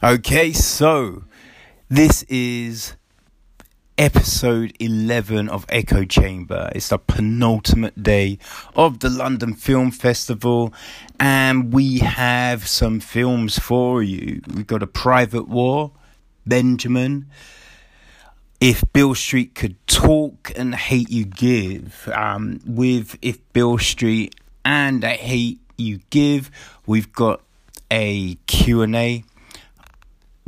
Okay, so this is episode 11 of Echo Chamber. It's the penultimate day of the London Film Festival, and we have some films for you. We've got A Private War, Benjamin. If Beale Street could talk and hate you give, um, with If Beale Street and I hate you give, we've got a Q&A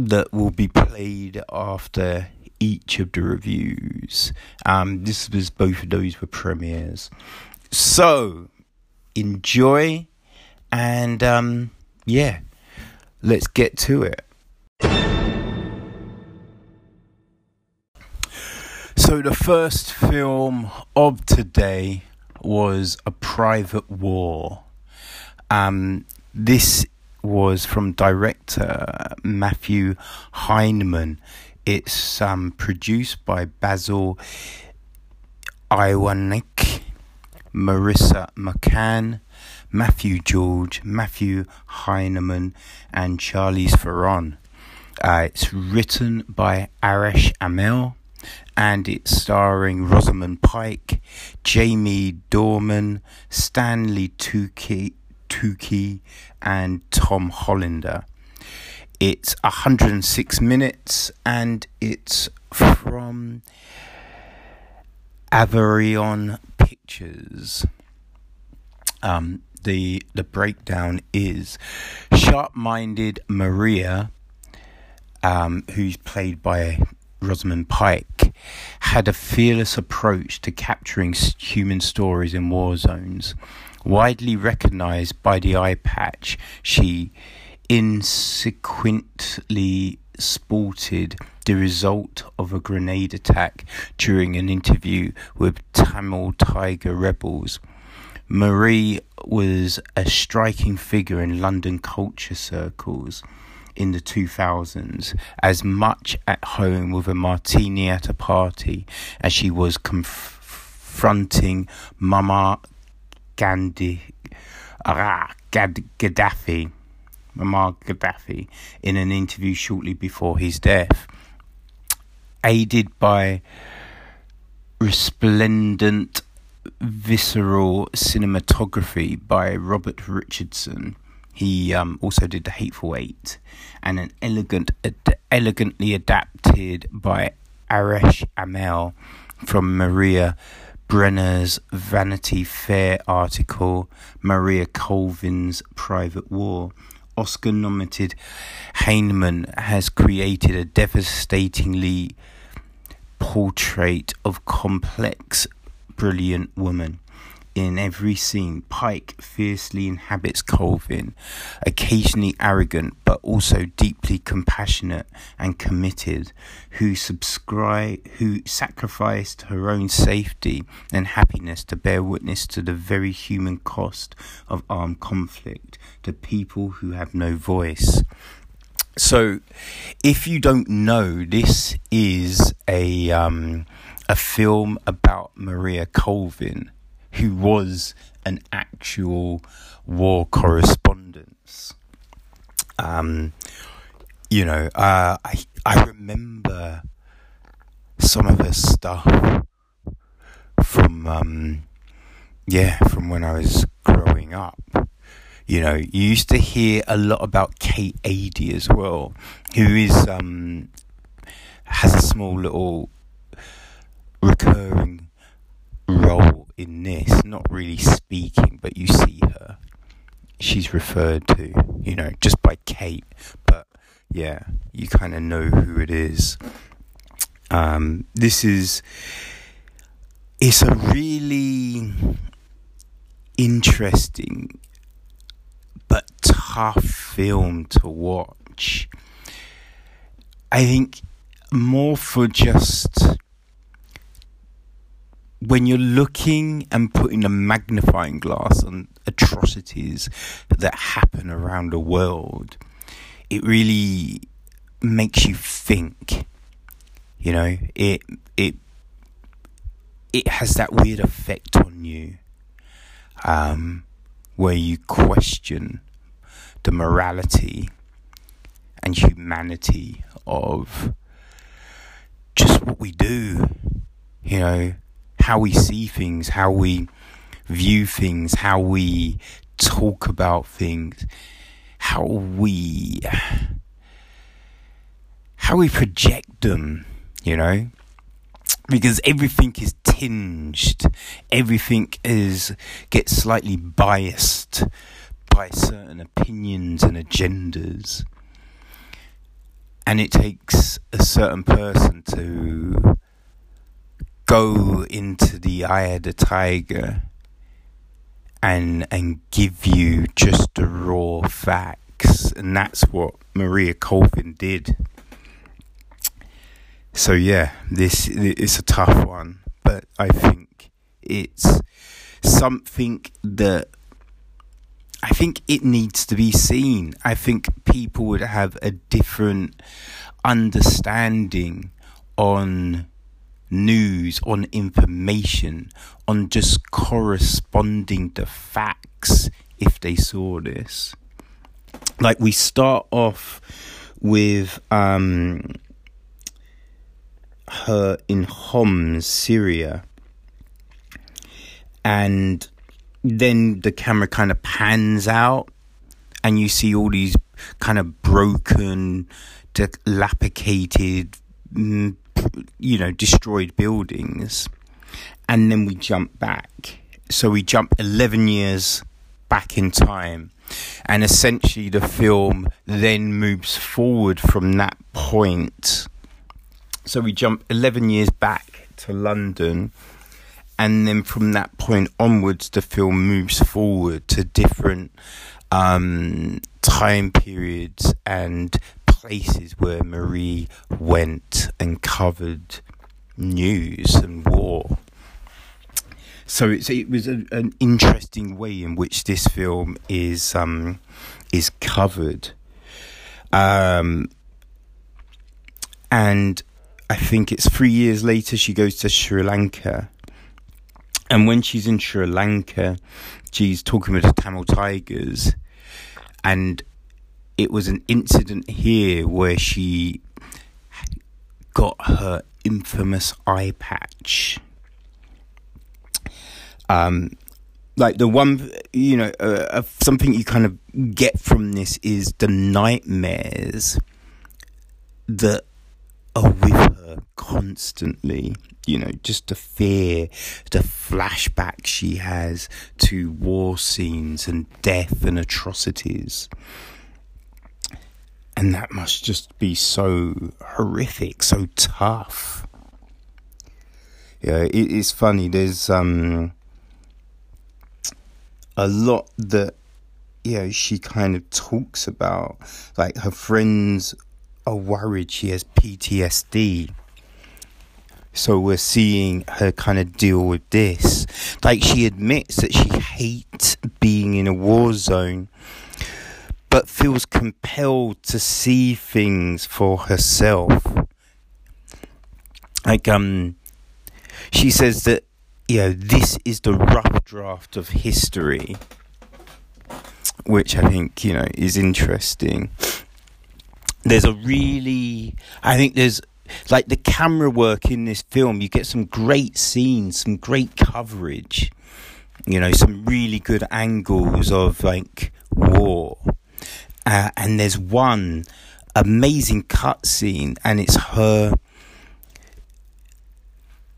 that will be played after each of the reviews. Um, this was both of those were premieres. So enjoy and um, yeah, let's get to it. So the first film of today was A Private War. Um, this was from director Matthew Heineman. It's um, produced by Basil Iwanyk, Marissa McMahon, Matthew George, Matthew Heineman, and Charlize Theron. Uh, it's written by Arash Amel and it's starring Rosamund Pike, Jamie Dornan, Stanley Tucci, Tucci and Tom Hollander. It's 106 minutes and it's from Aviron Pictures. Um, the the breakdown is sharp-minded Maria, um, who's played by Rosamund Pike, had a fearless approach to capturing human stories in war zones. Widely recognized by the eye patch, she insequently sported the result of a grenade attack during an interview with Tamil Tiger rebels. Marie was a striking figure in London culture circles in the 2000s, as much at home with a martini at a party as she was confronting Mama Gandhi, ah, Gaddafi, Muammar Gaddafi, in an interview shortly before his death. Aided by resplendent, visceral cinematography by Robert Richardson, he um, also did The Hateful Eight, and an elegant, ad- elegantly adapted by Arash Amel from Maria Brenner's Vanity Fair article, Maria Colvin's Private War. Oscar nominated Heineman has created a devastatingly portrait of complex, brilliant woman. In every scene, Pike fiercely inhabits Colvin, occasionally arrogant but also deeply compassionate and committed, who subscribe, who sacrificed her own safety and happiness to bear witness to the very human cost of armed conflict to people who have no voice. So, if you don't know, this is a um, a film about Maria Colvin who was an actual war correspondent. Um, you know, uh, I I remember some of her stuff from um, yeah from when I was growing up. You know, you used to hear a lot about Kate Adie as well, who is um, has a small little recurring role in this, not really speaking, but you see her. She's referred to, you know, just by Kate, but yeah, you kind of know who it is. Um, this is, it's a really interesting but tough film to watch. I think more for just when you're looking and putting a magnifying glass on atrocities that happen around the world, it really makes you think. You know, it it it has that weird effect on you, um, where you question the morality and humanity of just what we do, you know, how we see things, how we view things, how we talk about things, how we how we project them, you know? Because everything is tinged, everything is gets slightly biased by certain opinions and agendas. And it takes a certain person to go into the eye of the tiger and and give you just the raw facts. And that's what Maria Colvin did. So yeah this is a tough one. But I think it's something that I think it needs to be seen. I think people would have a different understanding on news, on information, on just corresponding to facts if they saw this. Like we start off with um, her in Homs, Syria, and then the camera kind of pans out and you see all these kind of broken, dilapidated, mm, you know, destroyed buildings. And then we jump back. So we jump 11 years back in time. And essentially, the film then moves forward from that point. So we jump 11 years back to London and then from that point onwards, the film moves forward to different um, time periods and places where Marie went and covered news and war. So it was a, an interesting way in which this film is um, is covered, um, and I think it's three years later she goes to Sri Lanka. And when she's in Sri Lanka, she's talking with the Tamil Tigers, and it was an incident here where she got her infamous eye patch. Um, like the one, you know, uh, uh, something you kind of get from this is the nightmares that are with her constantly you know, just the fear, the flashback she has to war scenes and death and atrocities. And that must just be so horrific, so tough. Yeah, it is funny. There's um a lot that know she kind of talks about. Like her friends are worried she has PTSD so we're seeing her kind of deal with this. Like she admits that she hates being in a war zone, but feels compelled to see things for herself. Like, um, she says that, you know, this is the rough draft of history, which I think, you know, is interesting. There's a really, I think there's like the camera work in this film, you get some great scenes, some great coverage, you know, some really good angles of like war. Uh, and there's one amazing cut scene, and it's her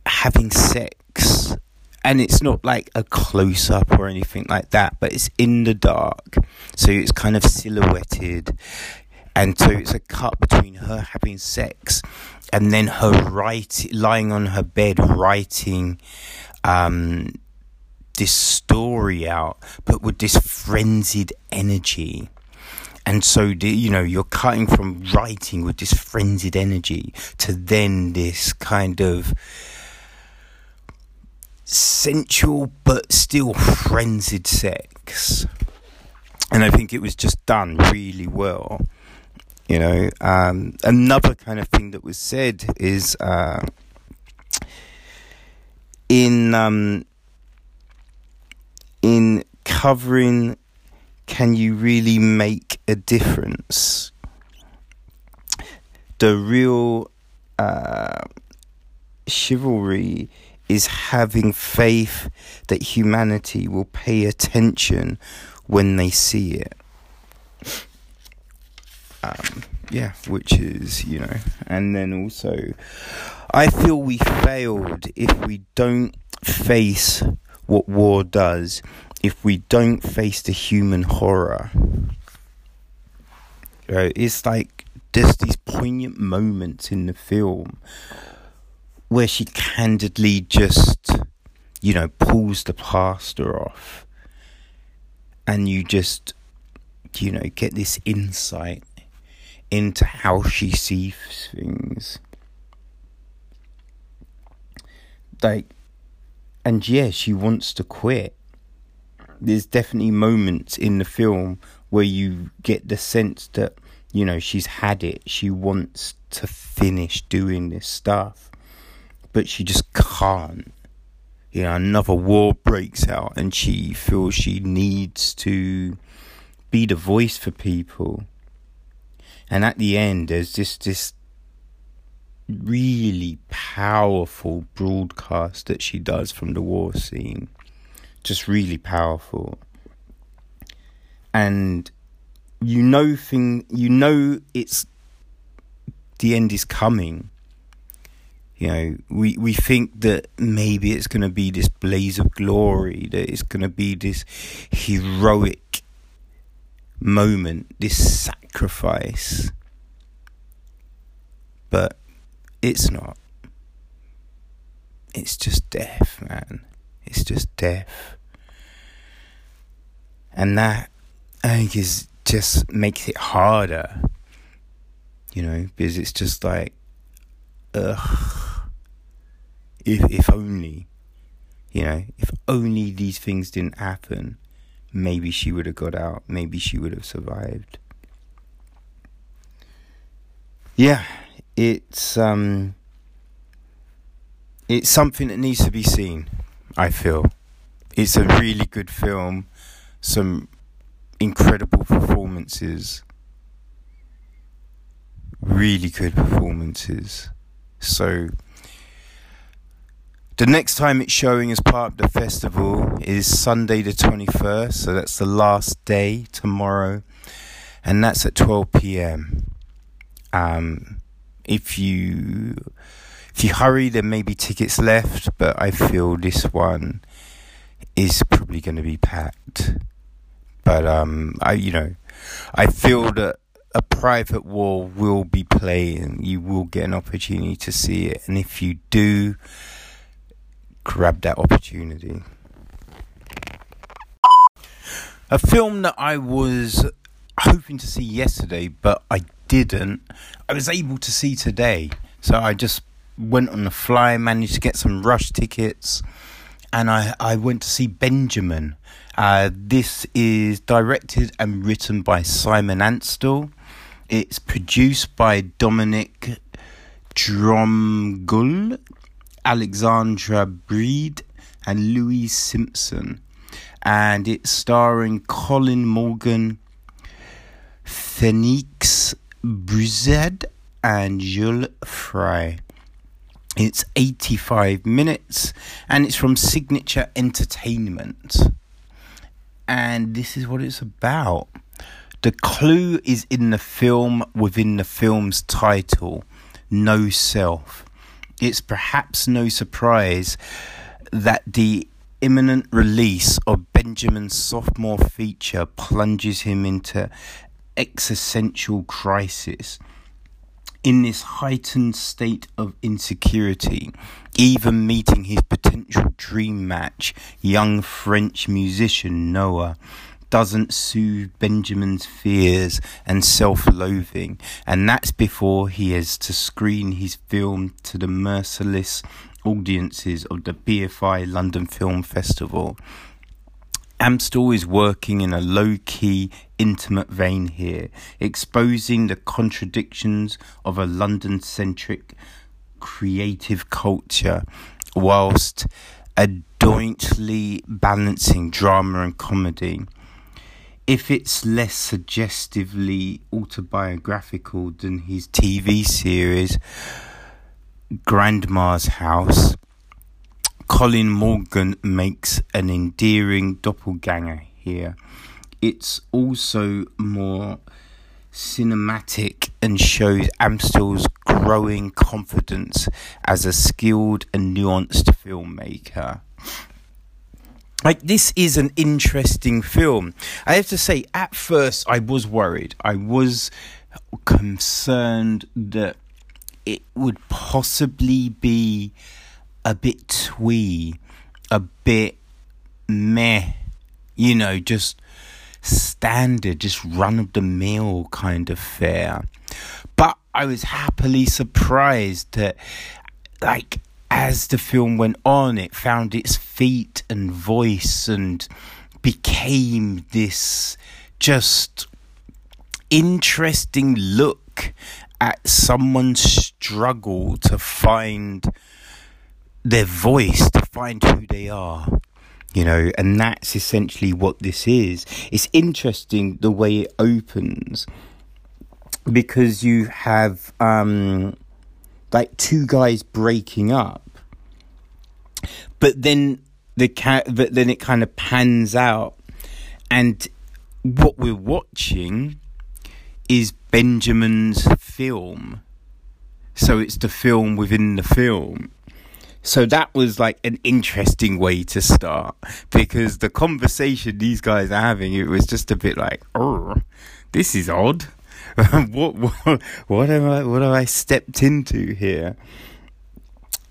having sex. And it's not like a close up or anything like that, but it's in the dark. So it's kind of silhouetted. And so it's a cut between her having sex and then her right lying on her bed writing um, this story out, but with this frenzied energy. And so, you know, you're cutting from writing with this frenzied energy to then this kind of sensual but still frenzied sex. And I think it was just done really well. You know, um, another kind of thing that was said is uh, in um, in covering, can you really make a difference? the real uh, chivalry is having faith that humanity will pay attention when they see it. Um, yeah, which is, you know, and then also, I feel we failed if we don't face what war does, if we don't face the human horror. Know, it's like there's these poignant moments in the film where she candidly just, you know, pulls the plaster off. And you just, you know, get this insight into how she sees things. Like, and yeah, she wants to quit. There's definitely moments in the film where you get the sense that, you know, she's had it. She wants to finish doing this stuff but she just can't. You know, another war breaks out and she feels she needs to be the voice for people. And at the end, there's just this really powerful broadcast that she does from the war scene. Just really powerful. And you know thing you know it's the end is coming you know, we, we think that maybe it's going to be this blaze of glory, that it's going to be this heroic moment, this sacrifice. But it's not. It's just death, man. It's just death. And that, I think, is just makes it harder. You know, because it's just like, ugh if if only, you know, if only these things didn't happen, maybe she would have got out. Maybe she would have survived. Yeah, it's um, it's something that needs to be seen. I feel it's a really good film. Some incredible performances. Really good performances. So the next time it's showing as part of the festival is Sunday the 21st, so that's the last day tomorrow, and that's at 12 p.m. Um, if you if you hurry, there may be tickets left, but I feel this one is probably going to be packed. But um, I you know, I feel that a private war will be playing. You will get an opportunity to see it, and if you do grab that opportunity. A film that I was hoping to see yesterday, but I didn't, I was able to see today. So I just went on the fly, managed to get some rush tickets, and I, I went to see Benjamin. Uh, this is directed and written by Simon Amstell. It's produced by Dominic Dromgoole Alexandra Breede and Louise Simpson. And it's starring Colin Morgan, Phénix Brossard, and Joel Fry. It's 85 minutes and it's from Signature Entertainment. And this is what it's about. The clue is in the film within the film's title, No Self it's perhaps no surprise that the imminent release of Benjamin's sophomore feature plunges him into existential crisis. In this heightened state of insecurity, even meeting his potential dream match, young French musician Noah, doesn't soothe Benjamin's fears and self loathing, and that's before he has to screen his film to the merciless audiences of the BFI London Film Festival. Amstell is working in a low key, intimate vein here, exposing the contradictions of a London centric creative culture whilst adroitly balancing drama and comedy. If it's less suggestively autobiographical than his TV series, Grandma's House, Colin Morgan makes an endearing doppelganger here. It's also more cinematic and shows Amstell's growing confidence as a skilled and nuanced filmmaker. Like, this is an interesting film. I have to say, at first, I was worried. I was concerned that it would possibly be a bit twee, a bit meh, you know, just standard, just run of the mill kind of fare. But I was happily surprised that, like, as the film went on, it found its feet and voice and became this just interesting look at someone's struggle to find their voice, to find who they are you know, and that's essentially what this is. It's interesting the way it opens because you have um, like two guys breaking up, but then the cat, but then it kind of pans out, and what we're watching is Benjamin's film. So it's the film within the film so that was like an interesting way to start because the conversation these guys are having, it was just a bit like, oh, this is odd. what, what, what am I, what have I stepped into here?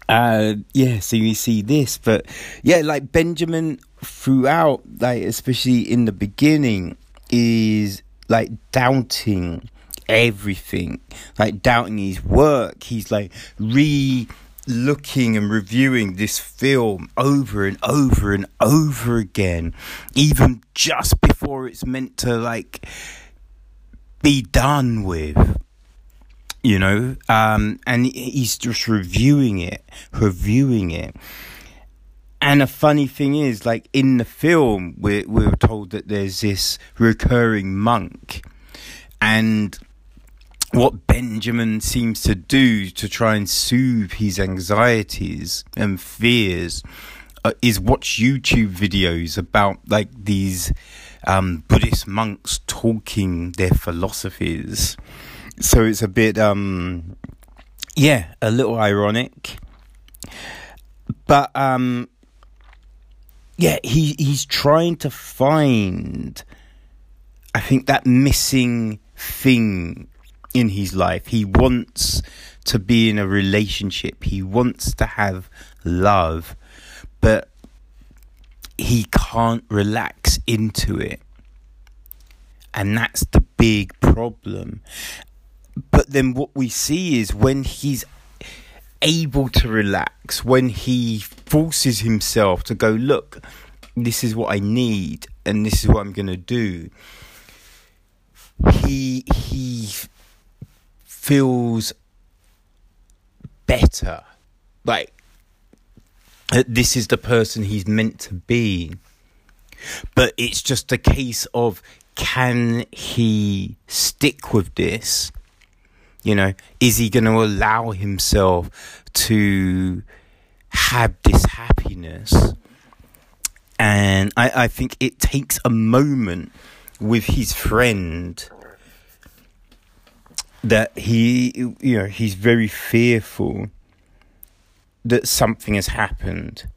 Uh, yeah, so you see this, but yeah, like Benjamin throughout, like, especially in the beginning, is like doubting everything, like doubting his work. He's like re looking and reviewing this film over and over and over again, even just before it's meant to like be done with. You know, um, and he's just reviewing it, reviewing it. And a funny thing is, like in the film, we're, we're told that there's this recurring monk, and what Benjamin seems to do to try and soothe his anxieties and fears uh, is watch YouTube videos about like these um, Buddhist monks talking their philosophies. So it's a bit, um, yeah, a little ironic. But um, yeah, he he's trying to find, I think, that missing thing in his life. He wants to be in a relationship, he wants to have love, but he can't relax into it. And that's the big problem. But then what we see is when he's able to relax, when he forces himself to go, look, this is what I need and this is what I'm going to do. He he feels better. Like, this is the person he's meant to be. But it's just a case of can he stick with this? You know, is he going to allow himself to have this happiness? And I, I think it takes a moment with his friend that he you know he's very fearful that something has happened.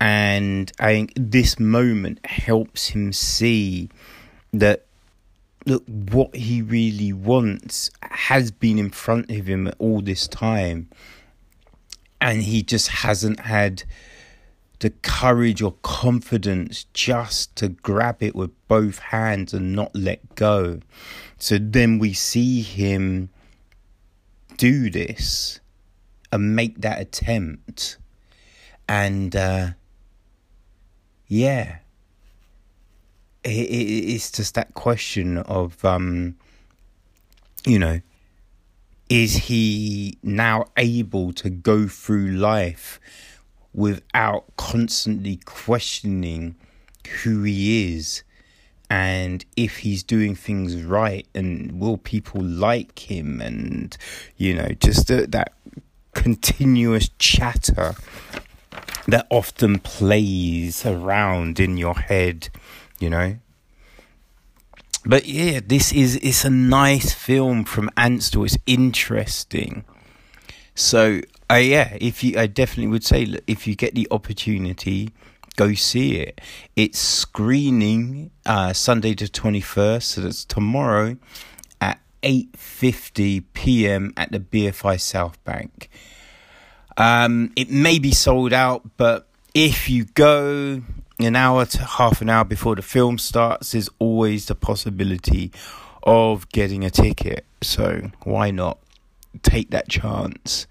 And i think this moment helps him see that look what he really wants has been in front of him all this time. And he just hasn't had the courage or confidence just to grab it with both hands and not let go so then we see him do this and make that attempt. And uh, yeah, it, it, it's just that question of, um, you know, is he now able to go through life without constantly questioning who he is and if he's doing things right and will people like him and you know just that continuous chatter that often plays around in your head you know? But yeah this is it's a nice film from Amstell it's interesting. So uh, yeah if you I definitely would say if you get the opportunity go see it. It's screening uh, Sunday the 21st, so that's tomorrow at 8:50 p.m. at the BFI South Bank. Um, it may be sold out, but if you go an hour to half an hour before the film starts, there's always the possibility of getting a ticket. So why not take that chance?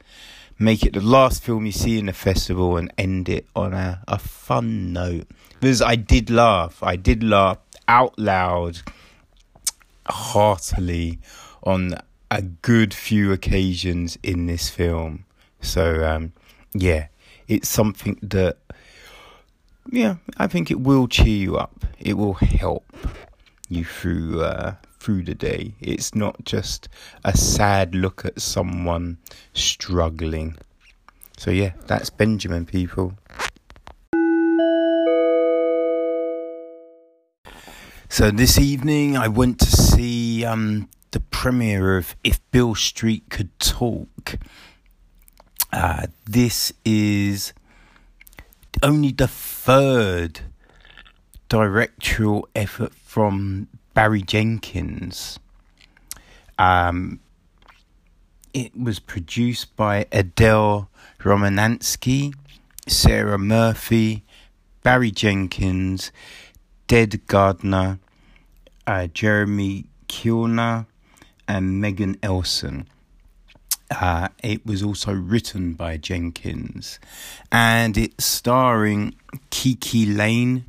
Make it the last film you see in the festival and end it on a, a fun note. Because I did laugh. I did laugh out loud, heartily, on a good few occasions in this film. So, um, yeah, it's something that, yeah, I think it will cheer you up. It will help you through uh, through the day. It's not just a sad look at someone struggling. So, yeah, that's Benjamin, people. So, this evening I went to see um, the premiere of If Beale Street Could Talk. Uh, this is only the third directorial effort from Barry Jenkins. Um, it was produced by Adele Romanski, Sarah Murphy, Barry Jenkins, Dede Gardner, uh, Jeremy Kleiner, and Megan Ellison. Uh, it was also written by Jenkins and it's starring KiKi Layne,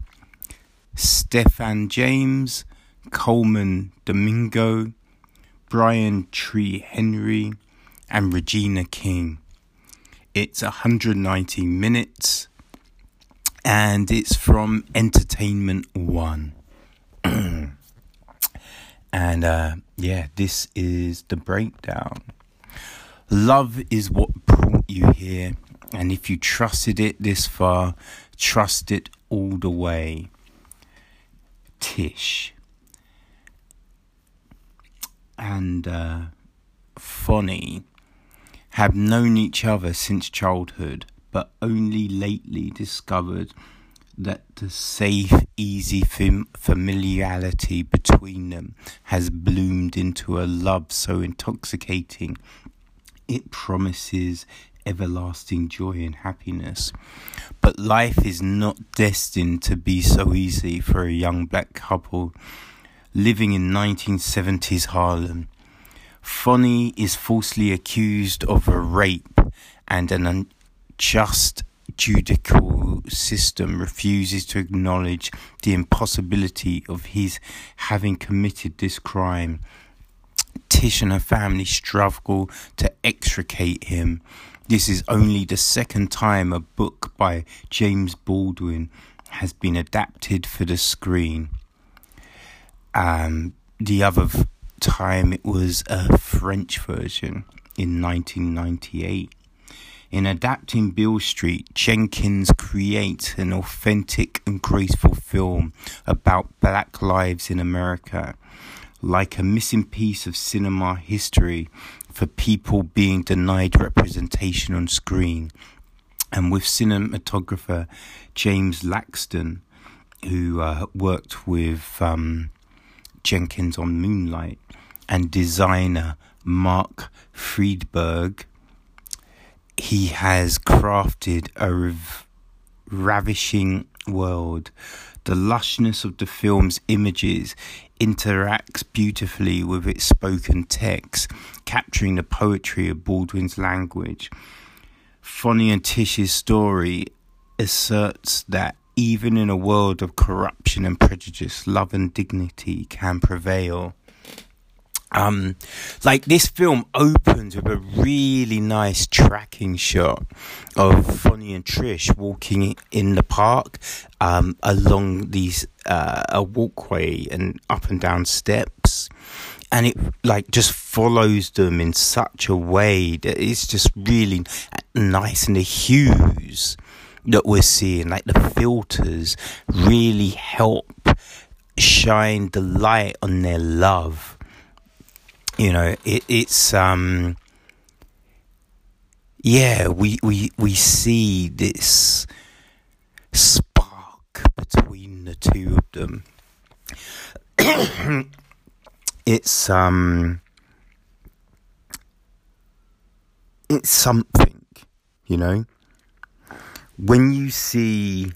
Stephan James, Colman Domingo, Brian Tyree Henry, and Regina King. It's 190 minutes and it's from Entertainment One. and uh, yeah, this is the breakdown. Love is what brought you here, and if you trusted it this far, trust it all the way. Tish and uh, Fonny have known each other since childhood, but only lately discovered that the safe, easy fam- familiarity between them has bloomed into a love so intoxicating it promises everlasting joy and happiness. But life is not destined to be so easy for a young black couple living in 1970s Harlem. Fonny is falsely accused of a rape and an unjust judicial system refuses to acknowledge the impossibility of his having committed this crime. Tish and her family struggle to extricate him. This is only the second time a book by James Baldwin has been adapted for the screen. Um, the other time it was a French version in 1998. In adapting Beale Street, Jenkins creates an authentic and graceful film about black lives in America like a missing piece of cinema history for people being denied representation on screen. And with cinematographer James Laxton, who uh, worked with um, Jenkins on Moonlight, and designer Mark Friedberg, he has crafted a rav- ravishing world. The lushness of the film's images interacts beautifully with its spoken text, capturing the poetry of Baldwin's language. Fonny and Tish's story asserts that even in a world of corruption and prejudice, love and dignity can prevail. Um, like this film opens with a really nice tracking shot of Fonny and Trish walking in the park um, along these uh, a walkway and up and down steps, and it like just follows them in such a way that it's just really nice and the hues that we're seeing, like the filters, really help shine the light on their love. You know it, it's um yeah we we we see this spark between the two of them. It's um it's something you know when you see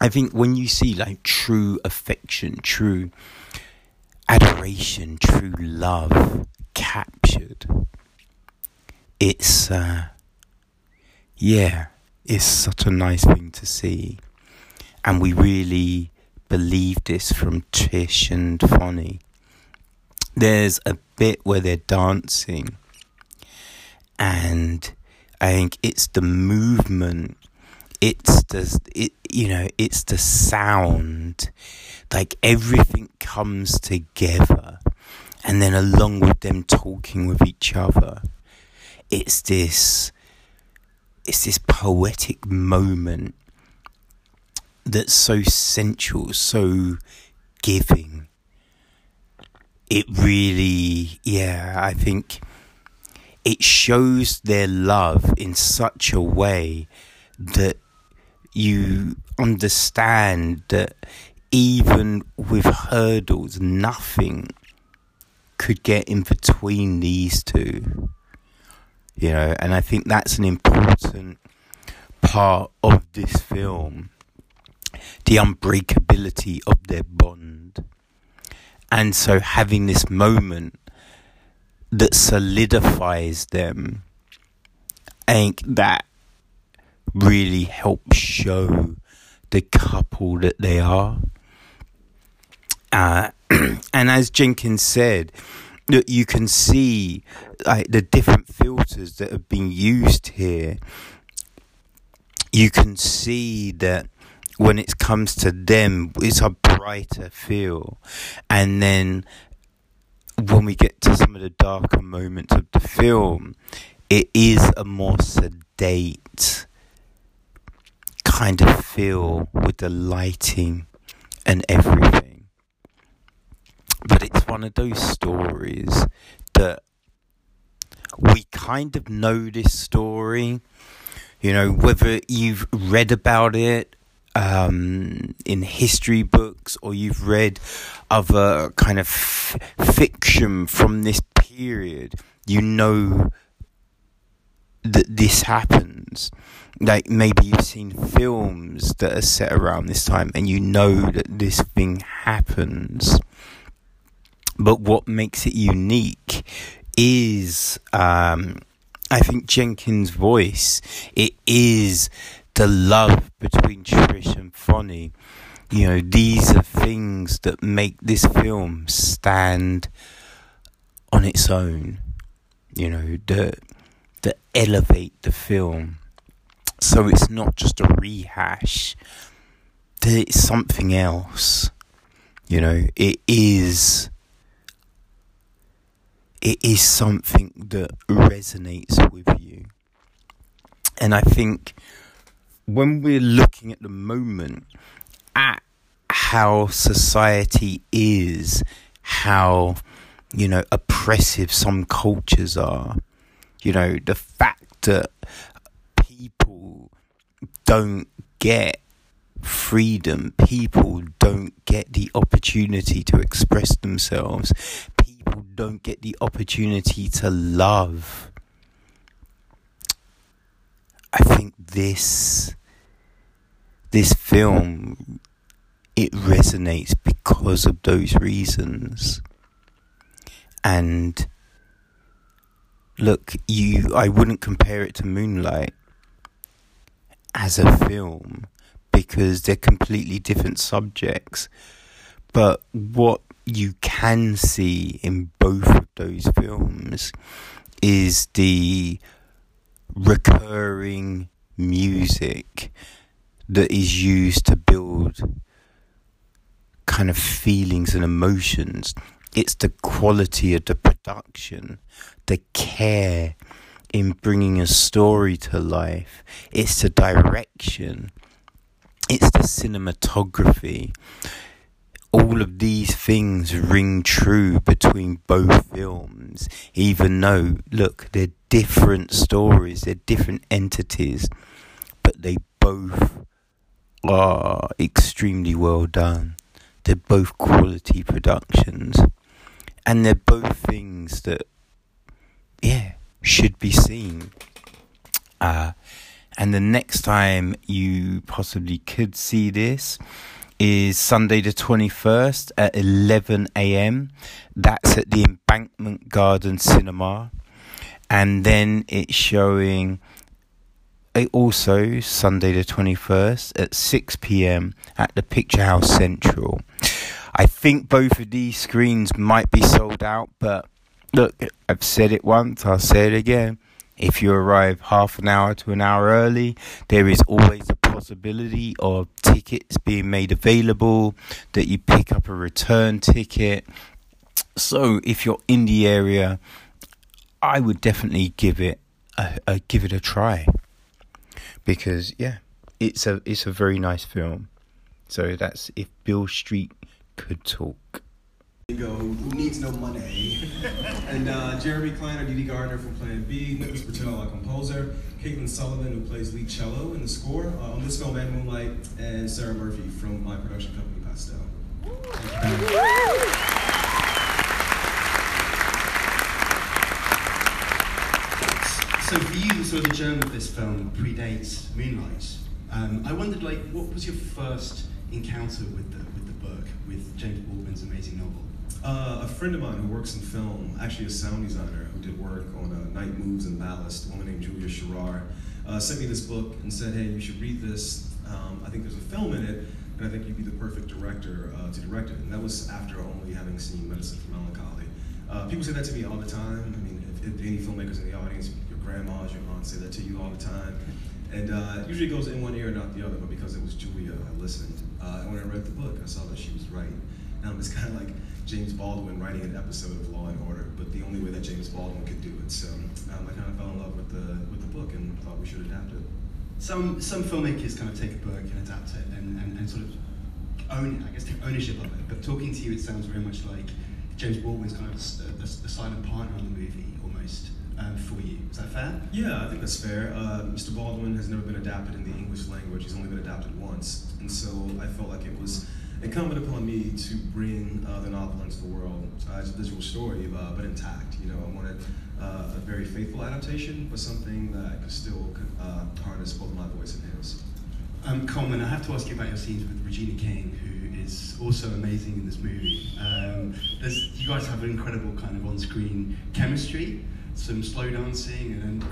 i think when you see like true affection true adoration, true love captured. It's, uh, yeah, it's such a nice thing to see. And we really believe this from Trish and Fonny. There's a bit where they're dancing, and I think it's the movement it's the it you know it's the sound. Like everything comes together and then along with them talking with each other it's this it's this poetic moment that's so sensual so giving. It really yeah i think it shows their love in such a way that you understand that even with hurdles, nothing could get in between these two. You know, and I think that's an important part of this film the unbreakability of their bond. And so having this moment that solidifies them, think that really help show the couple that they are. Uh, and as Jenkins said, that you can see like the different filters that have been used here. You can see that when it comes to them, it's a brighter feel, and then when we get to some of the darker moments of the film, it is a more sedate kind of feel with the lighting and everything. But it's one of those stories that we kind of know this story. You know, whether you've read about it um, in history books or you've read other kind of f- fiction from this period, you know that this happens like maybe you've seen films that are set around this time and you know that this thing happens but what makes it unique is um, I think Jenkins' voice. It is the love between Trish and Fonny. You know, these are things that make this film stand on its own. You know, that that elevate the film so it's not just a rehash, that it's something else. You know, it is. It is something that resonates with you. And I think when we're looking at the moment at how society is, how, you know, oppressive some cultures are, you know, the fact that people don't get freedom, people don't get the opportunity to express themselves, people don't get the opportunity to love. I think this this film it resonates because of those reasons. And look, you I wouldn't compare it to Moonlight as a film because they're completely different subjects. But what you can see in both of those films is the recurring music that is used to build kind of feelings and emotions. It's the quality of the production, the care in bringing a story to life, it's the direction, it's the cinematography. All of these things ring true between both films, even though, look, they're different stories, they're different entities, but they both are extremely well done. They're both quality productions, and they're both things that, yeah, should be seen. Uh, and the next time you possibly could see this is Sunday the 21st at 11 a.m. That's at the Embankment Garden Cinema. And then it's showing also Sunday the 21st at 6 p.m. at the Picture House Central. I think both of these screens might be sold out, but look, I've said it once, I'll say it again. If you arrive half an hour to an hour early, there is always a possibility of tickets being made available, that you pick up a return ticket. So if you're in the area, I would definitely give it a, a give it a try. Because yeah, it's a it's a very nice film. So that's if Beale Street could talk go, who needs no money. and uh, Jeremy Kleiner, Dede Gardner from Plan B, Nicholas our composer, Caitlin Sullivan, who plays lead cello in the score uh, on this film and Moonlight, and Sarah Murphy from my production company, Pastel. So for you, of the germ of this film predates Moonlight. Um, I wondered, like, what was your first encounter with the with the book, with James Baldwin's amazing novel? Uh, a friend of mine who works in film, actually a sound designer who did work on uh, Night Moves and Ballast, a woman named Julia Sherrar, uh, sent me this book and said, hey, you should read this. Um, I think there's a film in it, and I think you'd be the perfect director uh, to direct it. And that was after only having seen Medicine for Melancholy. Uh, people say that to me all the time. I mean, if, if any filmmakers in the audience, your grandmas, your aunts say that to you all the time. And uh, usually it goes in one ear, and not the other, but because it was Julia, I listened. And when I read the book, I saw that she was right. Now it's kind of like James Baldwin writing an episode of Law and Order, but the only way that James Baldwin could do it. So um, I kind of fell in love with the with the book and thought we should adapt it. Some some filmmakers kind of take a book and adapt it and, and, and sort of own it, I guess take ownership of it. But talking to you, it sounds very much like James Baldwin's kind of the, the, the silent partner on the movie almost. Um, for you. Is that fair? Yeah, I think that's fair. Uh, Mr. Baldwin has never been adapted in the English language. He's only been adapted once, and so I felt like it was incumbent upon me to bring uh, the novel into the world uh, as a visual story, uh, but intact. You know, I wanted uh, a very faithful adaptation, but something that could still uh, harness both my voice and his. Um, Colman, I have to ask you about your scenes with Regina King, who is also amazing in this movie. Um, you guys have an incredible kind of on-screen chemistry some slow dancing, and,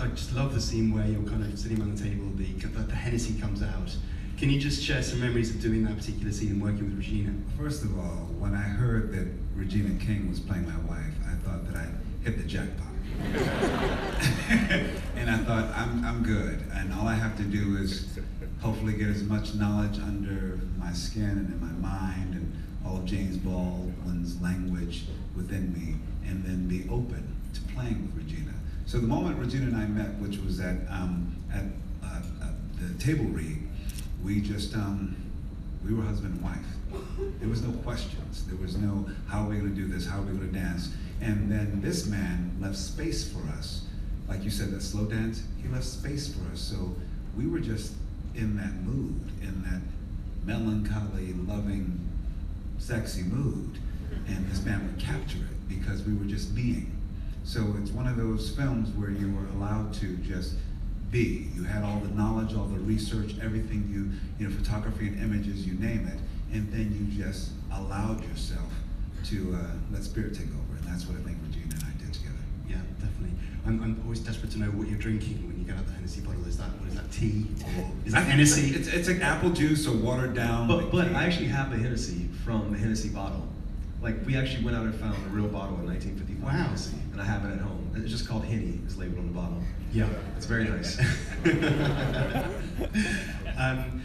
I just love the scene where you're kind of sitting on the table, the, the Hennessy comes out, can you just share some memories of doing that particular scene and working with Regina? First of all, when I heard that Regina King was playing my wife, I thought that I hit the jackpot. and I thought, I'm, I'm good. And all I have to do is hopefully get as much knowledge under my skin and in my mind and all of James Baldwin's language within me, and then be open to playing with Regina. So the moment Regina and I met, which was at, um, at uh, uh, the table read, we just um, we were husband and wife. There was no questions. There was no how are we going to do this? How are we going to dance? And then this man left space for us. Like you said, that slow dance. He left space for us. So we were just in that mood, in that melancholy, loving, sexy mood. And this man would capture it because we were just being. So it's one of those films where you were allowed to just be. You had all the knowledge, all the research, everything you, you know, photography and images, you name it, and then you just allowed yourself to uh, let spirit take over, and that's what I think Regina and I did together. Yeah, definitely. I'm, I'm always desperate to know what you're drinking when you get out the Hennessy bottle. Is that what is that tea or is that Hennessy? It's, it's like apple juice or watered down. But, but I actually have a Hennessy from the Hennessy bottle. Like we actually went out and found a real bottle of 1955 Wow. And I have it at home. It's just called Henny. It's labeled on the bottle. Yeah. It's very nice. um,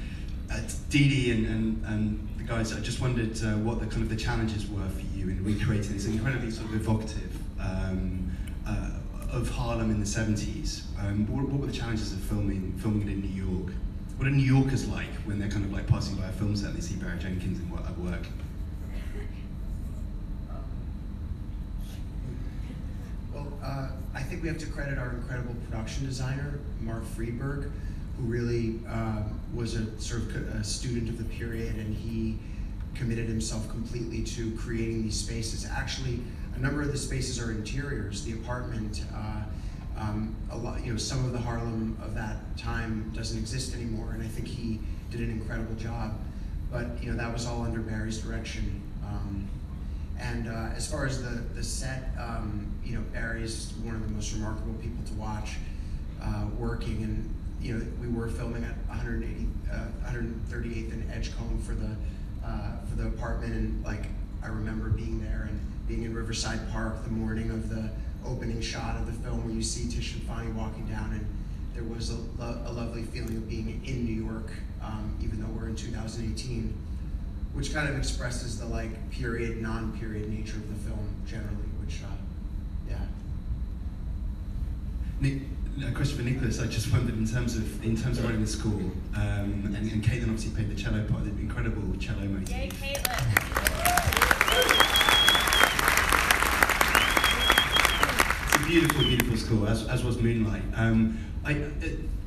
uh, Dede and, and, and the guys, I just wondered uh, what the kind of the challenges were for you in recreating this incredibly sort of evocative um, uh, of Harlem in the 70s. Um, what, what were the challenges of filming filming it in New York? What are New Yorkers like when they're kind of like passing by a film set and they see Barry Jenkins at work? Well, uh, I think we have to credit our incredible production designer, Mark Friedberg, who really um, was a sort of a student of the period, and he committed himself completely to creating these spaces. Actually, a number of the spaces are interiors. The apartment, uh, um, a lot, you know, some of the Harlem of that time doesn't exist anymore, and I think he did an incredible job. But you know, that was all under Barry's direction. Um, and uh, as far as the, the set, um, you know, Barry's one of the most remarkable people to watch uh, working. And, you know, we were filming at 180, uh, 138th and Edgecombe for the, uh, for the apartment. And, like, I remember being there and being in Riverside Park the morning of the opening shot of the film where you see Tish and Fonny walking down. And there was a, lo- a lovely feeling of being in New York, um, even though we're in 2018 which kind of expresses the like period, non-period nature of the film generally, which, uh, yeah. Nick, a question for Nicholas. I just wondered in terms of in terms of running the school, um, and, and Caitlin obviously played the cello part, the incredible cello motif. Yay, Caitlin. beautiful, beautiful school, as, as was Moonlight. Um, I,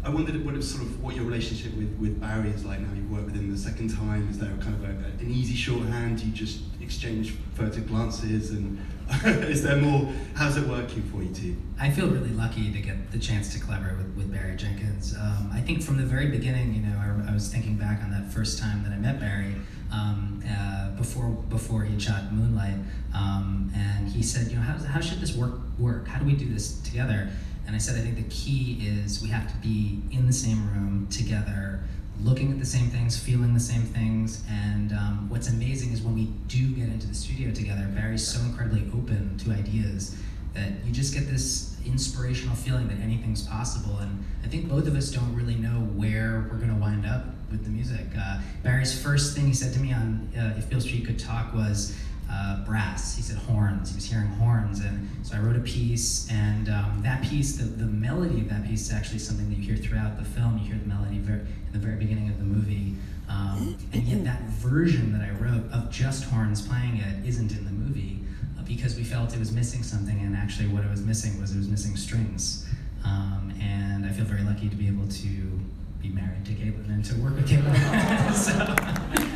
I wondered what it was sort of what your relationship with, with Barry is like now. You've worked with him the second time. Is there kind of a, an easy shorthand? Do you just exchange furtive glances? And is there more? How's it working for you too I feel really lucky to get the chance to collaborate with, with Barry Jenkins. Um, I think from the very beginning, you know, I, I was thinking back on that first time that I met Barry um, uh, before before he shot Moonlight, um, and he said, you know, how, how should this work work? How do we do this together? And I said, I think the key is we have to be in the same room together, looking at the same things, feeling the same things. And um, what's amazing is when we do get into the studio together, Barry's so incredibly open to ideas that you just get this inspirational feeling that anything's possible. And I think both of us don't really know where we're going to wind up with the music. Uh, Barry's first thing he said to me on uh, If Beale Street Could Talk was, uh, brass. He said horns. He was hearing horns, and so I wrote a piece. And um, that piece, the, the melody of that piece, is actually something that you hear throughout the film. You hear the melody ver- in the very beginning of the movie, um, and yet that version that I wrote of just horns playing it isn't in the movie uh, because we felt it was missing something. And actually, what it was missing was it was missing strings. Um, and I feel very lucky to be able to be married to Caitlin and to work with Caitlin. so.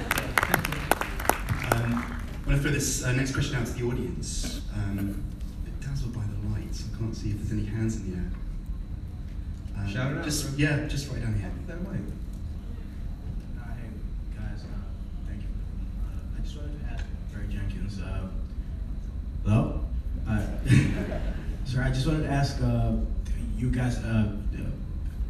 I'm going to throw this uh, next question out to the audience. Um, a bit dazzled by the lights. I can't see if there's any hands in the air. Um, Shout it out, Just, bro. yeah, just right down here. That mic. Uh, Hey, guys, uh, thank you. Uh, I just wanted to ask Barry Jenkins. Uh, hello? Uh, sir, I just wanted to ask uh, you guys, uh, uh,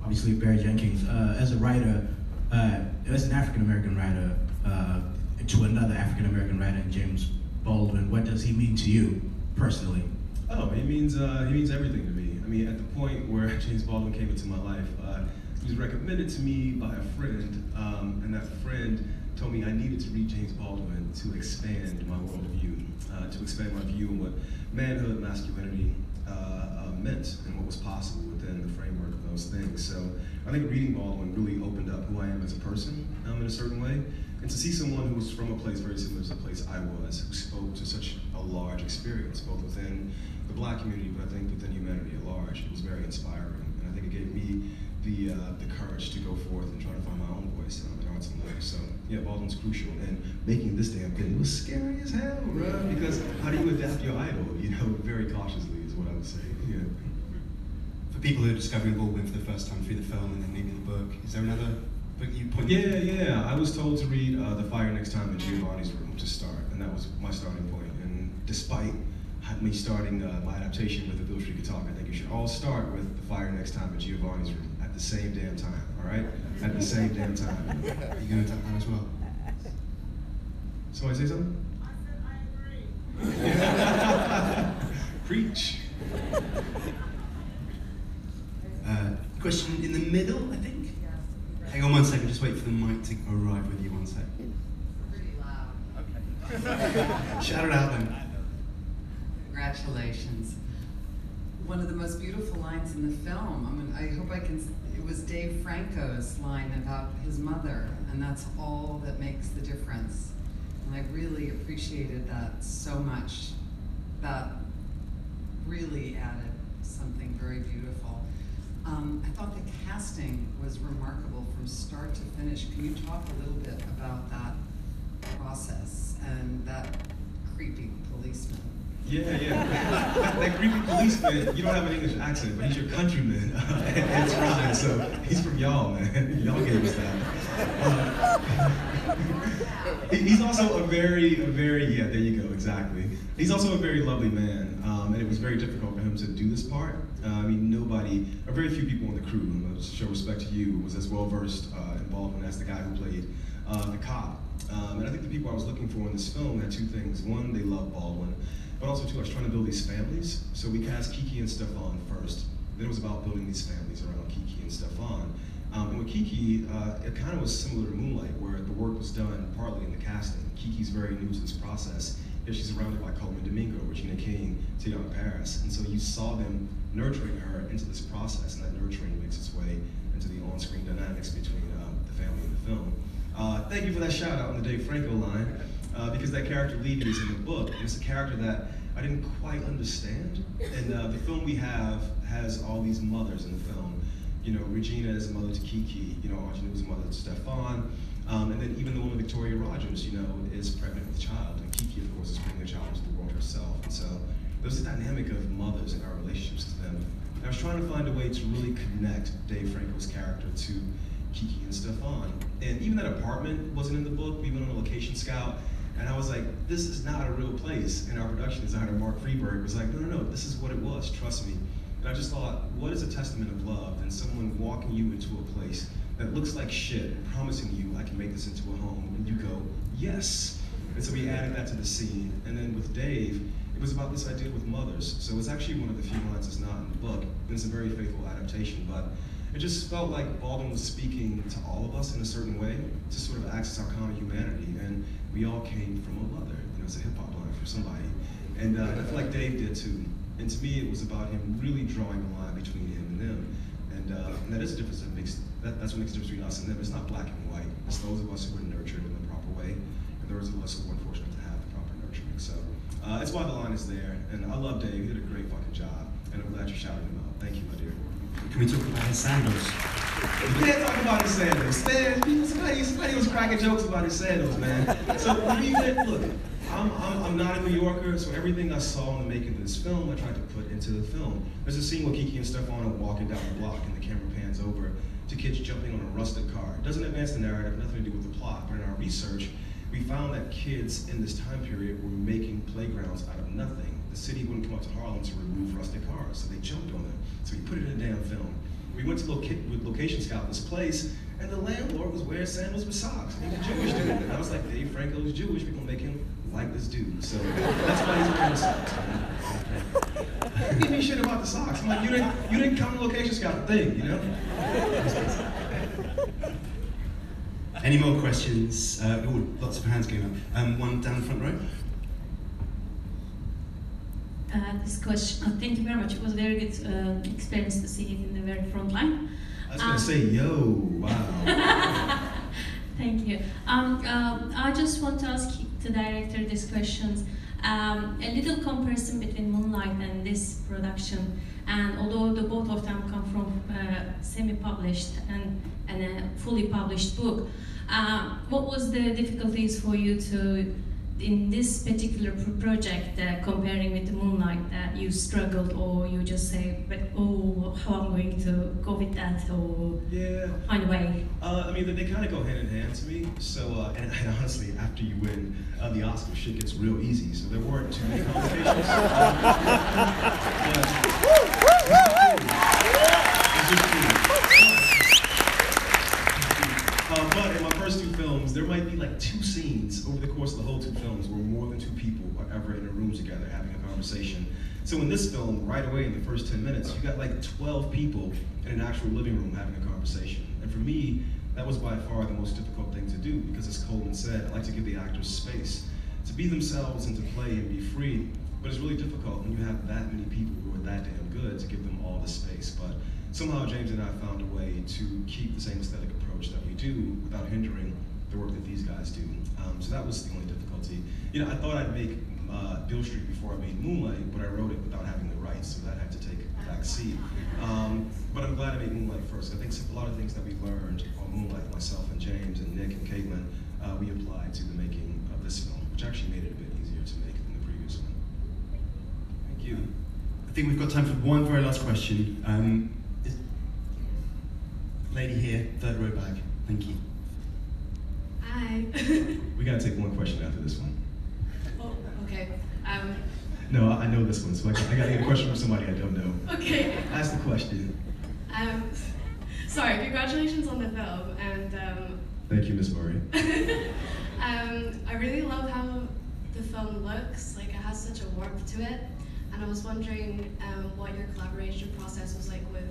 obviously Barry Jenkins, uh, as a writer, uh, as an African American writer, uh, to another African American writer, James Baldwin, what does he mean to you personally? Oh, he means uh, he means everything to me. I mean, at the point where James Baldwin came into my life, uh, he was recommended to me by a friend, um, and that friend told me I needed to read James Baldwin to expand my worldview, uh, to expand my view on what manhood, masculinity uh, uh, meant, and what was possible within the framework of those things. So I think reading Baldwin really opened up who I am as a person um, in a certain way. And to see someone who was from a place very similar to the place I was, who spoke to such a large experience, both within the black community, but I think within humanity at large, it was very inspiring. And I think it gave me the, uh, the courage to go forth and try to find my own voice um, in arts and life. So yeah, Baldwin's crucial. And making this damn thing was scary as hell, bro. Because how do you adapt your idol? You know, very cautiously is what I would say. Yeah. For people who are discovering Baldwin for the first time through the film and then maybe the book, is there another book you point? Yeah, yeah. I was told to read uh, The Fire Next Time in Giovanni's Room to start, and that was my starting point. And despite me starting uh, my adaptation with The Beale Street Could Talk, I think you should all start with The Fire Next Time in Giovanni's Room at the same damn time, all right? At the same damn time. Are you going to attack that as well? Somebody say something? I said I agree. Preach. Uh, question in the middle, I think. Hang on one second, just wait for the mic to arrive with you one sec. Pretty loud. Okay. Shout it out then. Congratulations. One of the most beautiful lines in the film. I mean, I hope I can. It was Dave Franco's line about his mother, and that's all that makes the difference. And I really appreciated that so much. That really added something very beautiful. Um, I thought the casting was remarkable start to finish. Can you talk a little bit about that process and that creepy policeman? Yeah, yeah. that, creepy policeman, you don't have an English accent, but he's your countryman. That's right. So he's from y'all, man. Y'all gave us that. Uh, he's also a very, a very, yeah, there you go, exactly. He's also a very lovely man, um, and it was very difficult for him to do this part. Uh, I mean, nobody, or very few people on the crew, and I'll show respect to you, was as well versed uh, in Baldwin as the guy who played uh, the cop. Um, and I think the people I was looking for in this film had two things. One, they love Baldwin, but also too, I was trying to build these families. So we cast Kiki and Stephan first. Then it was about building these families around Kiki and Stephan. Um, and with Kiki, uh, it kind of was similar to Moonlight, where the work was done partly in the casting. Kiki's very new to this process. Yet she's surrounded by Colman Domingo, Regina King, Teyonah Parris. And so you saw them nurturing her into this process, and that nurturing makes its way into the on-screen dynamics between um, the family and the film. Uh, thank you for that shout out on the Dave Franco line, uh, because that character Levy is in the book, and it's a character that I didn't quite understand. And uh, the film we have has all these mothers in the film. You know, Regina is a mother to Kiki, you know, Aunjanue was a mother to Stephan, um, and then even the woman Victoria Rogers, you know, is pregnant with a child, and Kiki, of course, is bringing a child into the world herself. And so there's a dynamic of mothers and our relationships to them. And I was trying to find a way to really connect Dave Franco's character to Kiki and Stephan. And even that apartment wasn't in the book. We went on a location scout, and I was like, this is not a real place. And our production designer, Mark Friedberg, was like, no, no, no, this is what it was, trust me. And I just thought, what is a testament of love than someone walking you into a place that looks like shit promising you I can make this into a home, and you go, yes. And so we added that to the scene. And then with Dave, it was about this idea with mothers. So it's actually one of the few lines that's not in the book, and it's a very faithful adaptation. But it just felt like Baldwin was speaking to all of us in a certain way to sort of access our common humanity. And we all came from a mother. You know, it's a hip hop line for somebody. And uh, I feel like Dave did too. And to me, it was about him really drawing a line between him and them. And, uh, and that is a difference that makes, that, that's what makes the difference between us and them. It's not black and white. It's those of us who were nurtured in the proper way, and those of us who were unfortunate to have the proper nurturing. So uh, it's why the line is there. And I love Dave. He did a great fucking job. And I'm glad you shouted him out. Thank you, my dear. Can we talk about his sandals? We can't talk about his sandals. Man, somebody, somebody was cracking jokes about his sandals, man. So did, look, I'm, I'm, I'm not a New Yorker, so everything I saw in the making of this film, I tried to put into the film. There's a scene where Kiki and Stephan are walking down the block, and the camera pans over to kids jumping on a rusted car. It doesn't advance the narrative, nothing to do with the plot, but in our research, we found that kids in this time period were making playgrounds out of nothing. The city wouldn't come up to Harlem to remove rusted cars, so they jumped on them. So we put it in a damn film. We went to loca- location scout this place, and the landlord was wearing sandals with socks. He was a Jewish dude. And I was like, Dave Franco's Jewish, we're gonna make him like this dude. So that's why he's wearing socks. Give me shit about the socks. I'm like, you didn't you didn't come to location scout the thing, you know? Any more questions? Uh, oh, lots of hands going up. Um, one down the front row. Uh, this question, uh, thank you very much. It was a very good uh, experience to see it in the very front line. I was gonna Um, say, yo, wow. Thank you. Um, um, I just want to ask the director these questions. Um, a little comparison between Moonlight and this production, and although the both of them come from uh, semi-published and, and a fully published book, uh, what was the difficulties for you to, in this particular pro- project, uh, comparing with the Moonlight, that you struggled, or you just say, but oh, how I'm going to go with that, or Yeah. find a way? Uh, I mean, they, they kind of go hand in hand to me. So, uh, and, and honestly, after you win uh, the Oscar, shit gets real easy. So there weren't too many complications. It's just cool. Uh, but in my first two films, there might be like two scenes over the course of the whole two films where more than two people are ever in a room together having a conversation. So in this film, right away in the first 10 minutes, you got like 12 people in an actual living room having a conversation. And for me, that was by far the most difficult thing to do because as Colman said, I like to give the actors space to be themselves and to play and be free. But it's really difficult when you have that many people who are that damn good to give them all the space. But somehow James and I found a way to keep the same aesthetic approach that we do without hindering work that these guys do. Um, so that was the only difficulty. You know, I thought I'd make uh, Beale Street before I made Moonlight, but I wrote it without having the rights, so that had to take a back seat. Um, but I'm glad I made Moonlight first. I think a lot of things that we learned on Moonlight, myself and James and Nick and Caitlin, uh, we applied to the making of this film, which actually made it a bit easier to make than the previous one. Thank you. I think we've got time for one very last question. Um, lady here, third row back. Thank you. Hi. We gotta take one question after this one. oh, okay. Um, No, I I know this one, so I gotta, I gotta get a question from somebody I don't know. okay. Ask the question. Um, sorry. Congratulations on the film, and um, Thank you, Miss Murray. um, I really love how the film looks. Like it has such a warmth to it, and I was wondering um, what your collaboration process was like with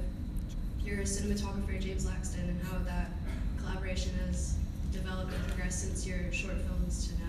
your cinematographer James Laxton, and how that collaboration has developed and progressed since your short films to now.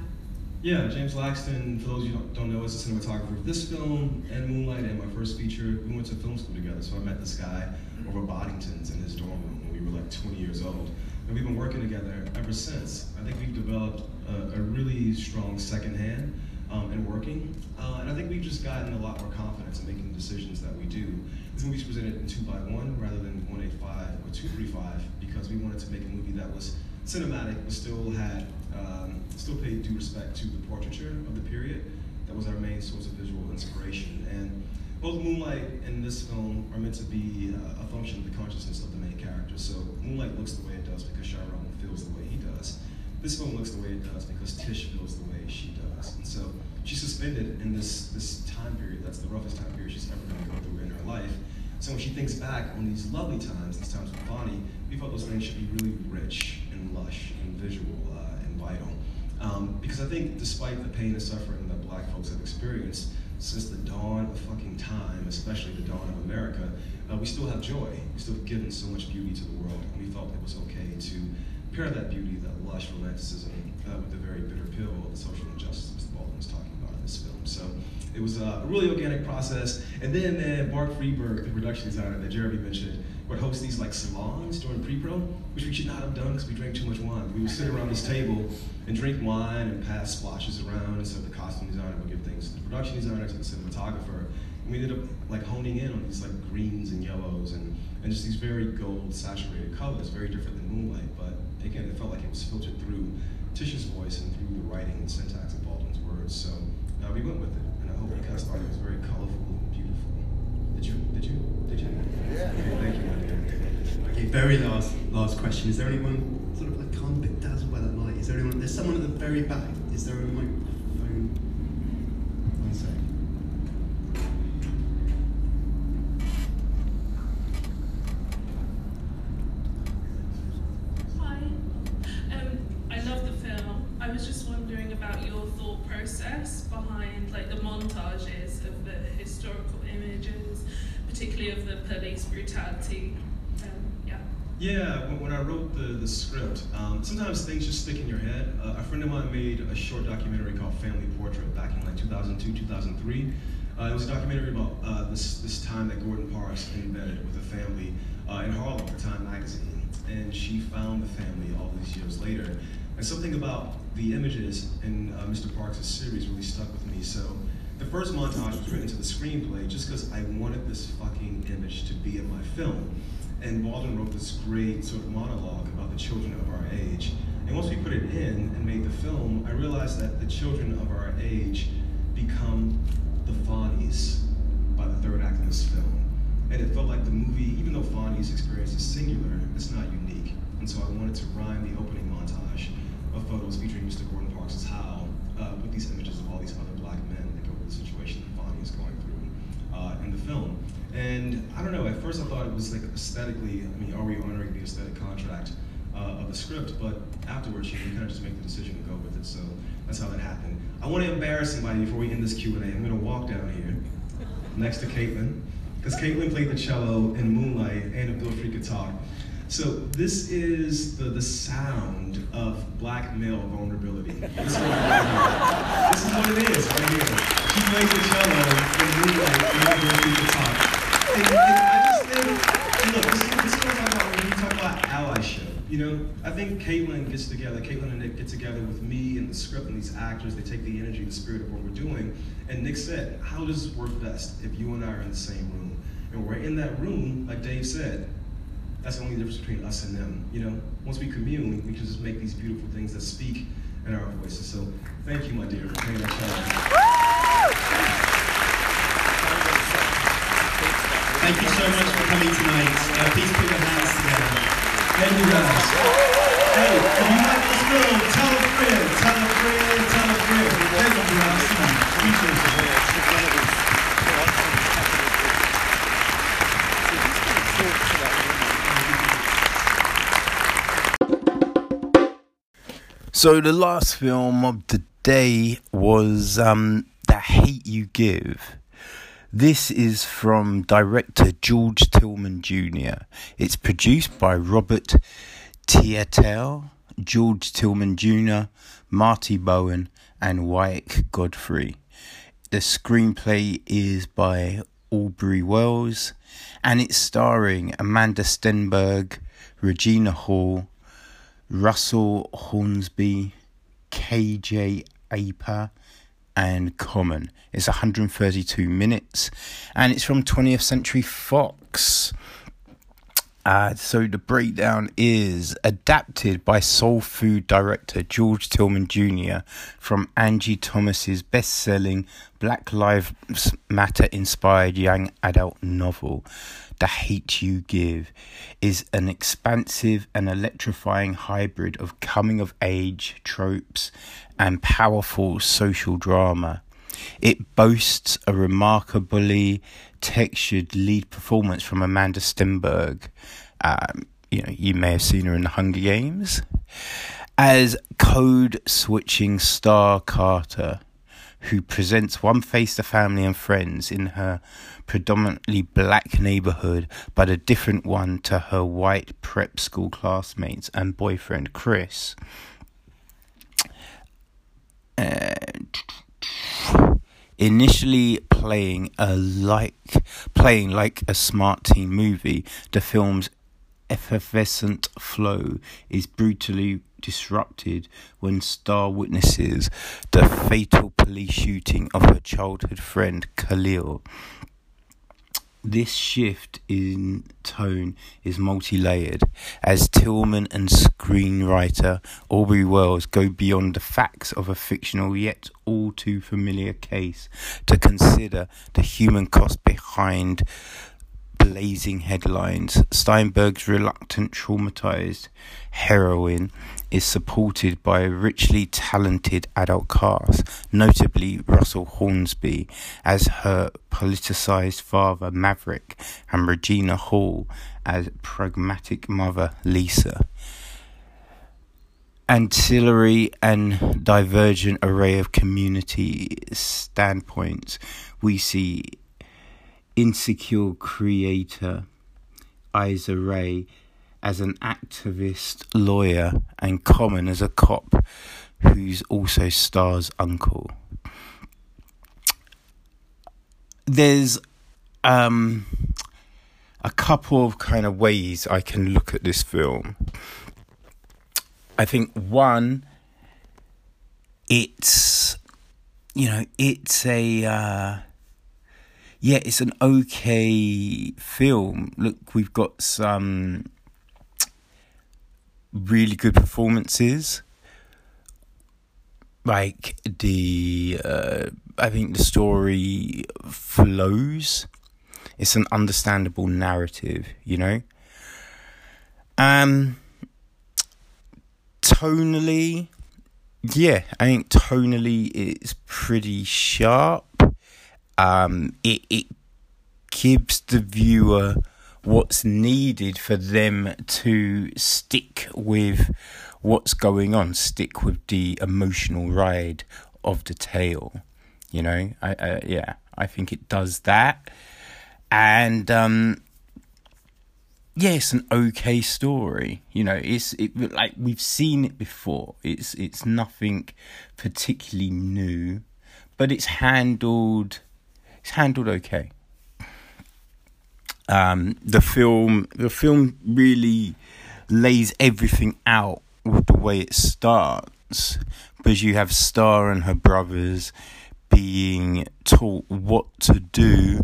Yeah, James Laxton, for those of you who don't know, is a cinematographer of this film and Moonlight and my first feature. We went to film school together, so I met this guy over Boddington's in his dorm room when we were like 20 years old. And we've been working together ever since. I think we've developed a, a really strong second hand um, in working. Uh, and I think we've just gotten a lot more confidence in making the decisions that we do. This movie's presented in 2 by one rather than 185 or 235 because we wanted to make a movie that was cinematic but still had um, still paid due respect to the portraiture of the period. That was our main source of visual inspiration. And both Moonlight and this film are meant to be uh, a function of the consciousness of the main character. So Moonlight looks the way it does because Chiron feels the way he does. This film looks the way it does because Tish feels the way she does. And so she's suspended in this, this time period that's the roughest time period she's ever going to go through in her life. So when she thinks back on these lovely times, these times with Fonny, we felt those things should be really rich and lush and visual vital. Um, because I think despite the pain and suffering that black folks have experienced since the dawn of fucking time, especially the dawn of America, uh, we still have joy. We still have given so much beauty to the world, and we felt it was okay to pair that beauty, that lush romanticism, uh, with the very bitter pill of the social injustice Mr. Baldwin was talking about in this film. So it was a really organic process. And then uh, Mark Friedberg, the production designer that Jeremy mentioned, would host these like salons during pre-pro, which we should not have done because we drank too much wine. We would sit around this table and drink wine and pass splashes around, and so the costume designer would give things to the production designer, to the cinematographer. And we ended up like honing in on these like greens and yellows and, and just these very gold saturated colors, very different than Moonlight, but again, it felt like it was filtered through Tish's voice and through the writing and syntax of Baldwin's words. So uh, we went with it, and I hope you it was very colorful and beautiful. Did you? Did you? Did you? Yeah. Okay, thank you, my dear. Okay, very last last question. Is there anyone sort of like kind of a bit dazzled by that light? Is there anyone? There's someone at the very back. Is there a microphone? One sec. Hi. Um, I love the film. I was just wondering about your thought process behind like the montages of the historical images, particularly of the police brutality. Um, yeah. When, when I wrote the, the script, um, sometimes things just stick in your head. Uh, a friend of mine made a short documentary called Family Portrait back in like 2002, 2003. Uh, it was a documentary about uh, this, this time that Gordon Parks embedded with a family uh, in Harlem for Time magazine. And she found the family all these years later. And something about the images in uh, Mr. Parks' series really stuck with me. So the first montage was written to the screenplay just because I wanted this fucking image to be in my film. And Baldwin wrote this great sort of monologue about the children of our age. And once we put it in and made the film, I realized that the children of our age become the Fonnies by the third act of this film. And it felt like the movie, even though Fonny's experience is singular, it's not unique. And so I wanted to rhyme the opening montage of photos featuring Mr. Gordon Parks' How uh, with these images of all these other black men that go through the situation that Fonny is going through uh, in the film. And I don't know, at first I thought it was like aesthetically, I mean, are we honoring the aesthetic contract uh, of the script, but afterwards you kind of just make the decision to go with it. So that's how that happened. I want to embarrass somebody before we end this Q&A. I'm going to walk down here next to Caitlin, because Caitlin played the cello in Moonlight and a Beale Street Could Talk. So this is the, the sound of black male vulnerability. This is, this is what it is right here. She plays the cello in Moonlight and a Beale Street Could Talk. I just think, look, this is, what about when you talk about allyship. You know, I think Caitlin gets together, Caitlin and Nick get together with me and the script and these actors. They take the energy, the spirit of what we're doing. And Nick said, how does this work best if you and I are in the same room? And we're in that room, like Dave said, that's the only difference between us and them. You know, once we commune, we can just make these beautiful things that speak in our voices. So thank you, my dear, for playing that Thank you so much for coming tonight. Uh, please put your hands together. Thank you guys. Hey, if you like this film, tell a friend, tell a friend, tell a friend. Thank you guys. So the last film of the day was um, The Hate You Give. This is from director George Tillman Jr. It's produced by Robert Teitel, George Tillman Jr., Marty Bowen, and Wyatt Godfrey. The screenplay is by Audrey Wells and it's starring Amandla Stenberg, Regina Hall, Russell Hornsby, KJ Apa, and Common. It's 132 minutes and it's from 20th Century Fox. Uh, so the breakdown is adapted by soul food director George Tillman Jr. from Angie Thomas's best-selling Black Lives Matter inspired young adult novel. The Hate You Give is an expansive and electrifying hybrid of coming of age tropes and powerful social drama. It boasts a remarkably textured lead performance from Amandla Stenberg. Um, you know, you may have seen her in the Hunger Games as code switching Starr Carter, who presents one face to family and friends in her predominantly black neighborhood, but a different one to her white prep school classmates and boyfriend Chris. Uh, initially playing a like playing like a smart teen movie, the film's effervescent flow is brutally disrupted when Starr witnesses the fatal police shooting of her childhood friend Khalil. This shift in tone is multi layered as Tillman and screenwriter Audrey Wells go beyond the facts of a fictional yet all too familiar case to consider the human cost behind blazing headlines. Stenberg's reluctant, traumatized heroine is supported by a richly talented adult cast, notably Russell Hornsby as her politicized father Maverick and Regina Hall as pragmatic mother Lisa. Ancillary and divergent array of community standpoints we see insecure creator Issa Rae as an activist lawyer and Common as a cop who's also Starr's uncle. There's um, a couple of kind of ways I can look at this film. I think one, it's you know, it's a uh, yeah, it's an okay film. Look, we've got some really good performances. Like the, uh, I think the story flows. It's an understandable narrative, you know. Um, tonally, yeah, I think tonally it's pretty sharp. Um, it it gives the viewer what's needed for them to stick with what's going on, stick with the emotional ride of the tale. You know, I, yeah, I think it does that, and um, yeah, it's an okay story. You know, it's it like we've seen it before. It's it's nothing particularly new, but it's handled it's handled okay. Um, the film the film really lays everything out with the way it starts because you have Starr and her brothers being taught what to do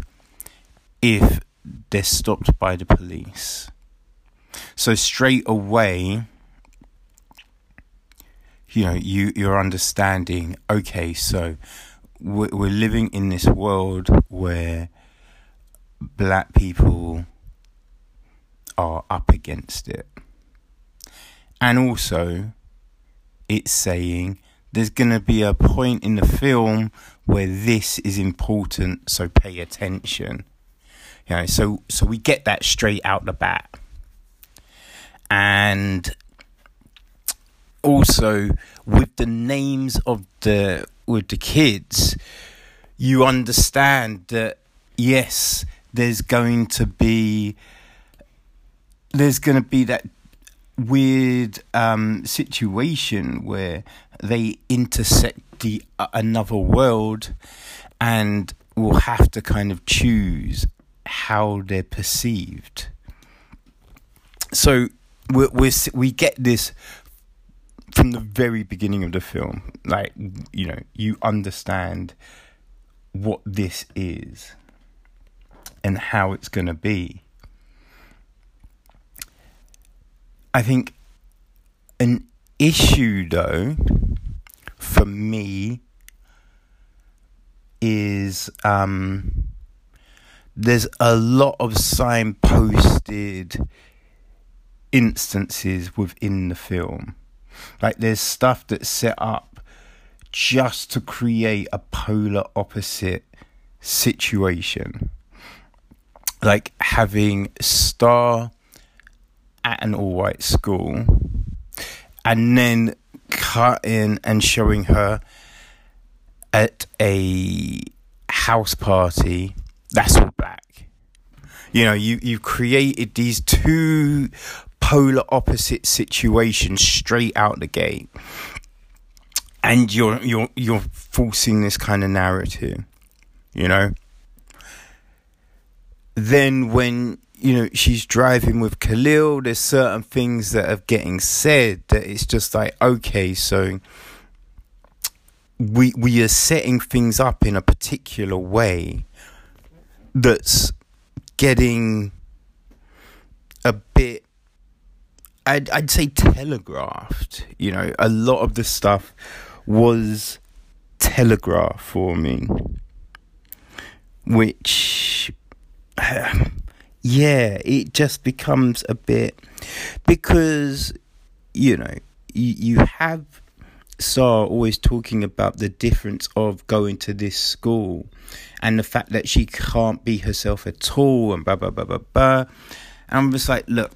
if they're stopped by the police. So straight away, you know, you you're understanding. Okay, so we're, we're living in this world where black people are up against it, and also, it's saying there's going to be a point in the film where this is important, so pay attention. You know, so so we get that straight out the bat. And also with the names of the with the kids, you understand that yes, there's going to be there's going to be that weird um, situation where they intersect the uh, another world and will have to kind of choose how they're perceived. So we we we get this from the very beginning of the film. Like you know, you understand what this is and how it's going to be. I think an issue, though, for me, is um, there's a lot of signposted instances within the film. Like there's stuff that's set up just to create a polar opposite situation. Like having Starr at an all white school and then cutting and showing her at a house party that's all black. You know, you you've created these two polar opposite situation straight out the gate, and you're you're you're forcing this kind of narrative. You know. Then when you know she's driving with Khalil, there's certain things that are getting said that it's just like okay, so we we are setting things up in a particular way that's getting a bit I'd I'd say telegraphed. You know, a lot of the stuff was telegraphed for me, which, yeah, it just becomes a bit because you know you you have Starr always talking about the difference of going to this school and the fact that she can't be herself at all and blah blah blah blah blah. And I'm just like, look,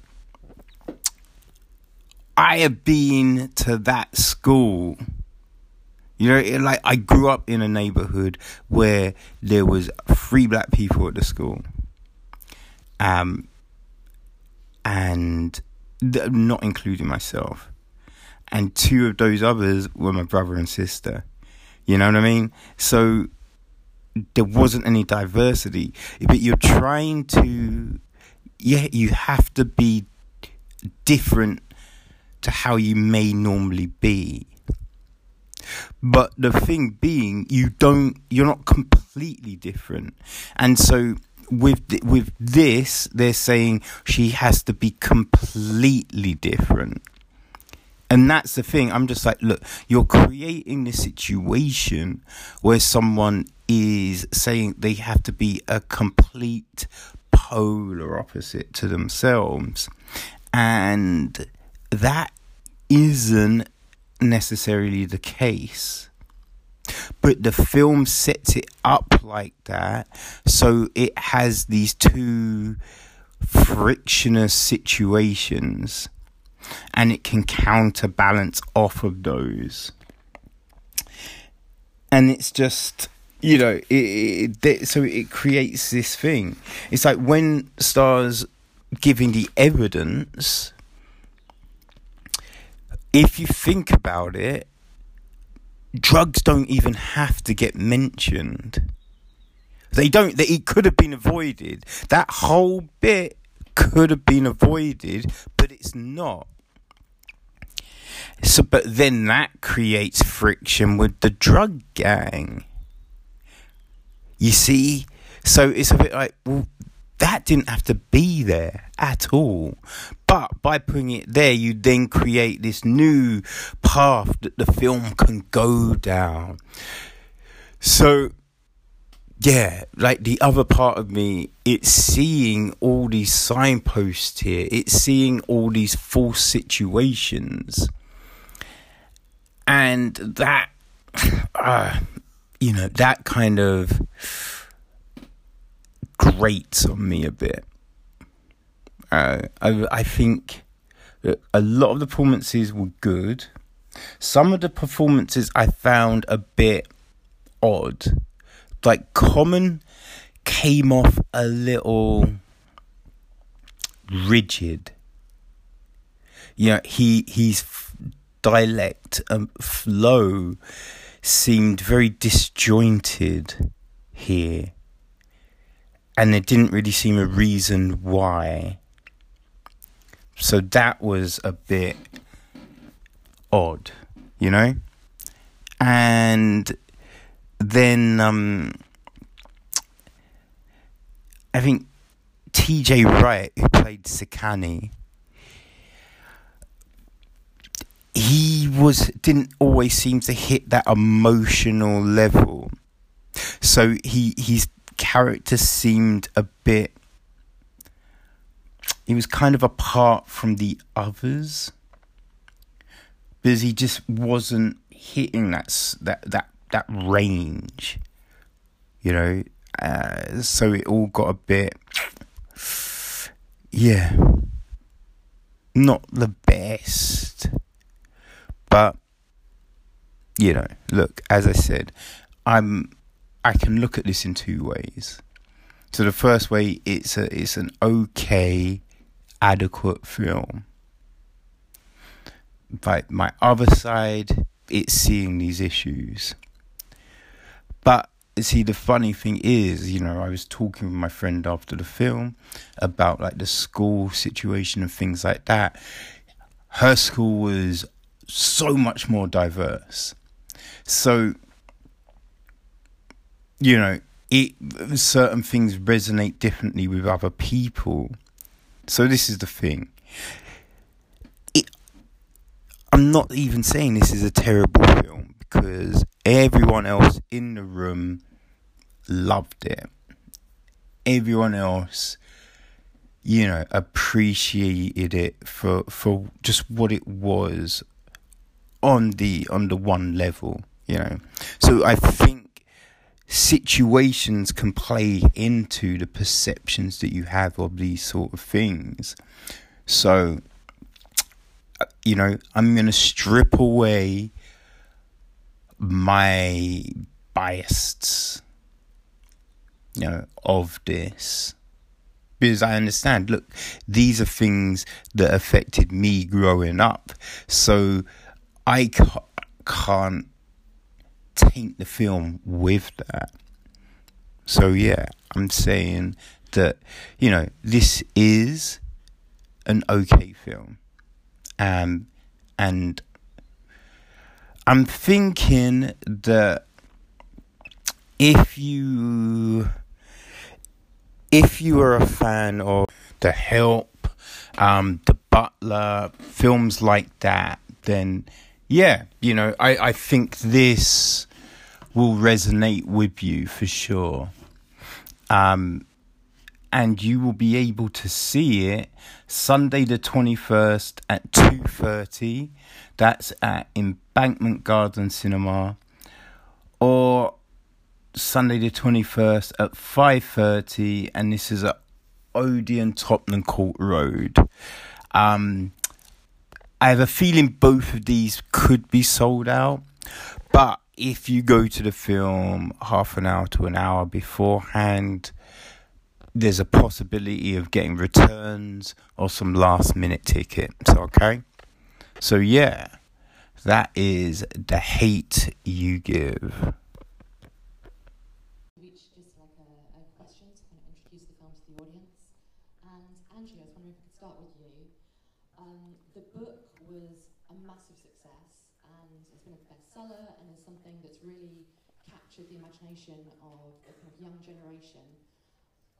I have been to that school. You know, like I grew up in a neighborhood where there was three black people at the school. Um and th- not including myself and two of those others were my brother and sister. You know what I mean? So there wasn't any diversity, but you're trying to, yeah, you have to be different to how you may normally be. But the thing being, you don't, you're not completely different, and so with with this, they're saying she has to be completely different. And that's the thing. I'm just like, look, you're creating this situation where someone is saying they have to be a complete polar opposite to themselves. And that isn't necessarily the case. But the film sets it up like that, so it has these two frictionless situations and it can counterbalance off of those. And it's just, you know, it, it, so it creates this thing. It's like when stars giving the evidence, if you think about it, drugs don't even have to get mentioned. They don't. They, it could have been avoided. That whole bit could have been avoided, but it's not. So, but then that creates friction with the drug gang. You see, so it's a bit like, well, that didn't have to be there at all. But by putting it there, you then create this new path that the film can go down. So, yeah, like the other part of me, it's seeing all these signposts here, it's seeing all these false situations. And that, uh, you know, that kind of grates on me a bit. Uh, I, I think a lot of the performances were good. Some of the performances I found a bit odd. Like Common came off a little rigid. You know, he he's dialect and flow seemed very disjointed here and there didn't really seem a reason why. So that was a bit odd, you know? And then um, I think TJ Wright, who played Sekani, he was didn't always seem to hit that emotional level. So he he's character seemed a bit. He was kind of apart from the others because he just wasn't hitting that that that that range, you know. Uh, so it all got a bit, yeah, not the best, but you know, look, as I said, I'm I can look at this in two ways. So the first way, it's a it's an okay, adequate film. But my other side, it's seeing these issues. But see, the funny thing is, you know, I was talking with my friend after the film about like the school situation and things like that. Her school was so much more diverse. So you know, it certain things resonate differently with other people. So this is the thing. It, I'm not even saying this is a terrible film because everyone else in the room loved it. Everyone else, you know, appreciated it for for just what it was on the on the one level, you know. So I think situations can play into the perceptions that you have of these sort of things. So, you know, I'm going to strip away my biases, you know, of this. Because I understand, look, these are things that affected me growing up. So I can't taint the film with that. So yeah, I'm saying that you know this is an okay film, um, and I'm thinking that if you if you are a fan of The Help, um, The Butler, films like that, then yeah, you know, I, I think this will resonate with you for sure. Um, and you will be able to see it Sunday the 21st at 2:30 that's at Embankment Garden Cinema or Sunday the 21st at 5:30 and this is at Odeon Tottenham Court Road. Um, I have a feeling both of these could be sold out, but if you go to the film half an hour to an hour beforehand, there's a possibility of getting returns or some last minute tickets, okay? So, yeah, that is The Hate You Give.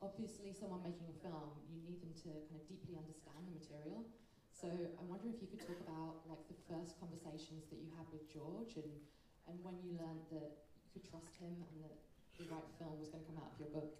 obviously someone making a film, you need them to kind of deeply understand the material. So I wonder if you could talk about like the first conversations that you had with George and, and when you learned that you could trust him and that the right film was going to come out of your book.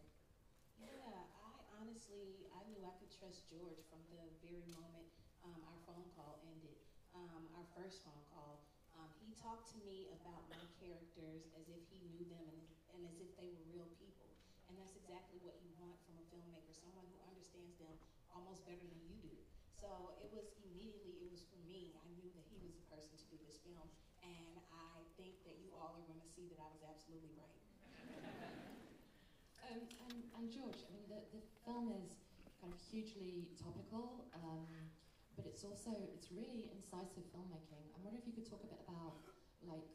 Yeah, I honestly, I knew I could trust George from the very moment um, our phone call ended, um, our first phone call. Um, he talked to me about my characters as if he knew them and, and as if they were real people. And that's exactly what you want from a filmmaker, someone who understands them almost better than you do. So it was immediately, it was for me. I knew that he was the person to do this film. And I think that you all are going to see that I was absolutely right. um, and, and George, I mean, the, the film is kind of hugely topical, um, but it's also, it's really incisive filmmaking. I wonder if you could talk a bit about, like,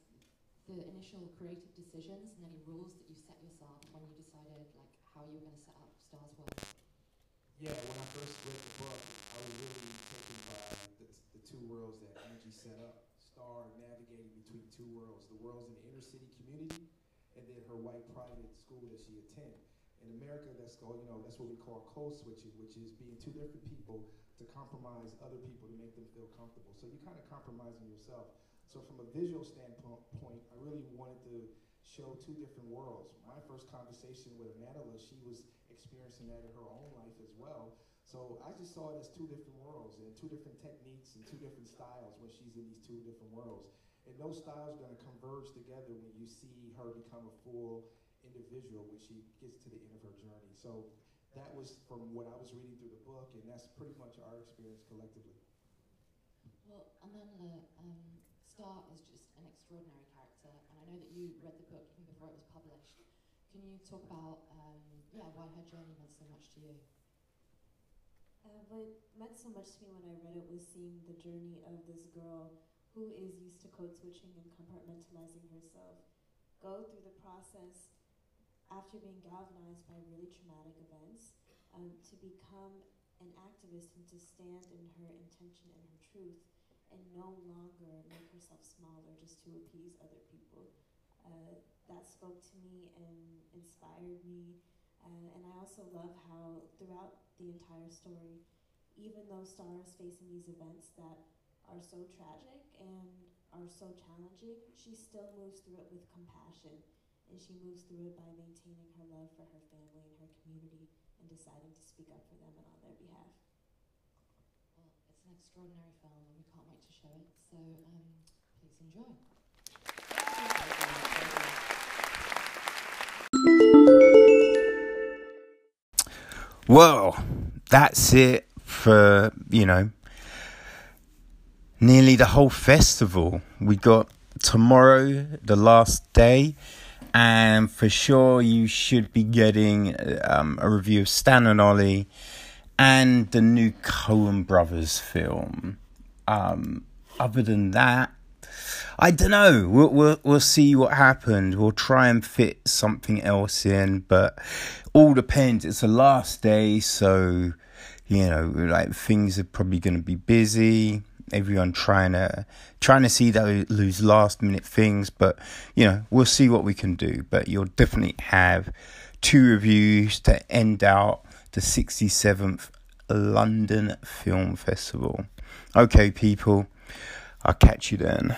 the initial creative decisions and any rules that you set yourself when you decided like how you were going to set up Starr's World? Yeah, when I first read the book, I was really taken by the, the two worlds that Angie set up. Starr navigating between two worlds, the worlds in the inner city community and then her white private school that she attended. In America, that's called, you know, that's what we call code switching, which is being two different people to compromise other people to make them feel comfortable. So you're kind of compromising yourself. So from a visual standpoint, I really wanted to show two different worlds. My first conversation with Amandla, she was experiencing that in her own life as well. So I just saw it as two different worlds and two different techniques and two different styles when she's in these two different worlds. And those styles are going to converge together when you see her become a full individual when she gets to the end of her journey. So that was from what I was reading through the book, and that's pretty much our experience collectively. Well, Amandla, um, Starr is just an extraordinary character, and I know that you read the book even before it was published. Can you talk about, um, yeah, why her journey meant so much to you? What meant so much to me when I read it was seeing the journey of this girl who is used to code switching and compartmentalizing herself go through the process after being galvanized by really traumatic events um, to become an activist and to stand in her intention and her truth and no longer make herself smaller just to appease other people. Uh, that spoke to me and inspired me. Uh, and I also love how throughout the entire story, even though Starr is facing these events that are so tragic and are so challenging, she still moves through it with compassion. And she moves through it by maintaining her love for her family and her community and deciding to speak up for them and on their behalf Well, it's an extraordinary film and we can't wait to show it. So um, please enjoy. Well, that's it for, you know, nearly the whole festival. We got tomorrow, the last day, and for sure you should be getting um, a review of Stan and Ollie and the new Coen Brothers film. Um, other than that, I don't know. We'll, we'll we'll see what happened. We'll try and fit something else in, but all depends. It's the last day, so you know, like things are probably going to be busy. Everyone trying to trying to see those last minute things, but you know, we'll see what we can do. But you'll definitely have two reviews to end out the 67th London Film Festival. Okay, people, I'll catch you then.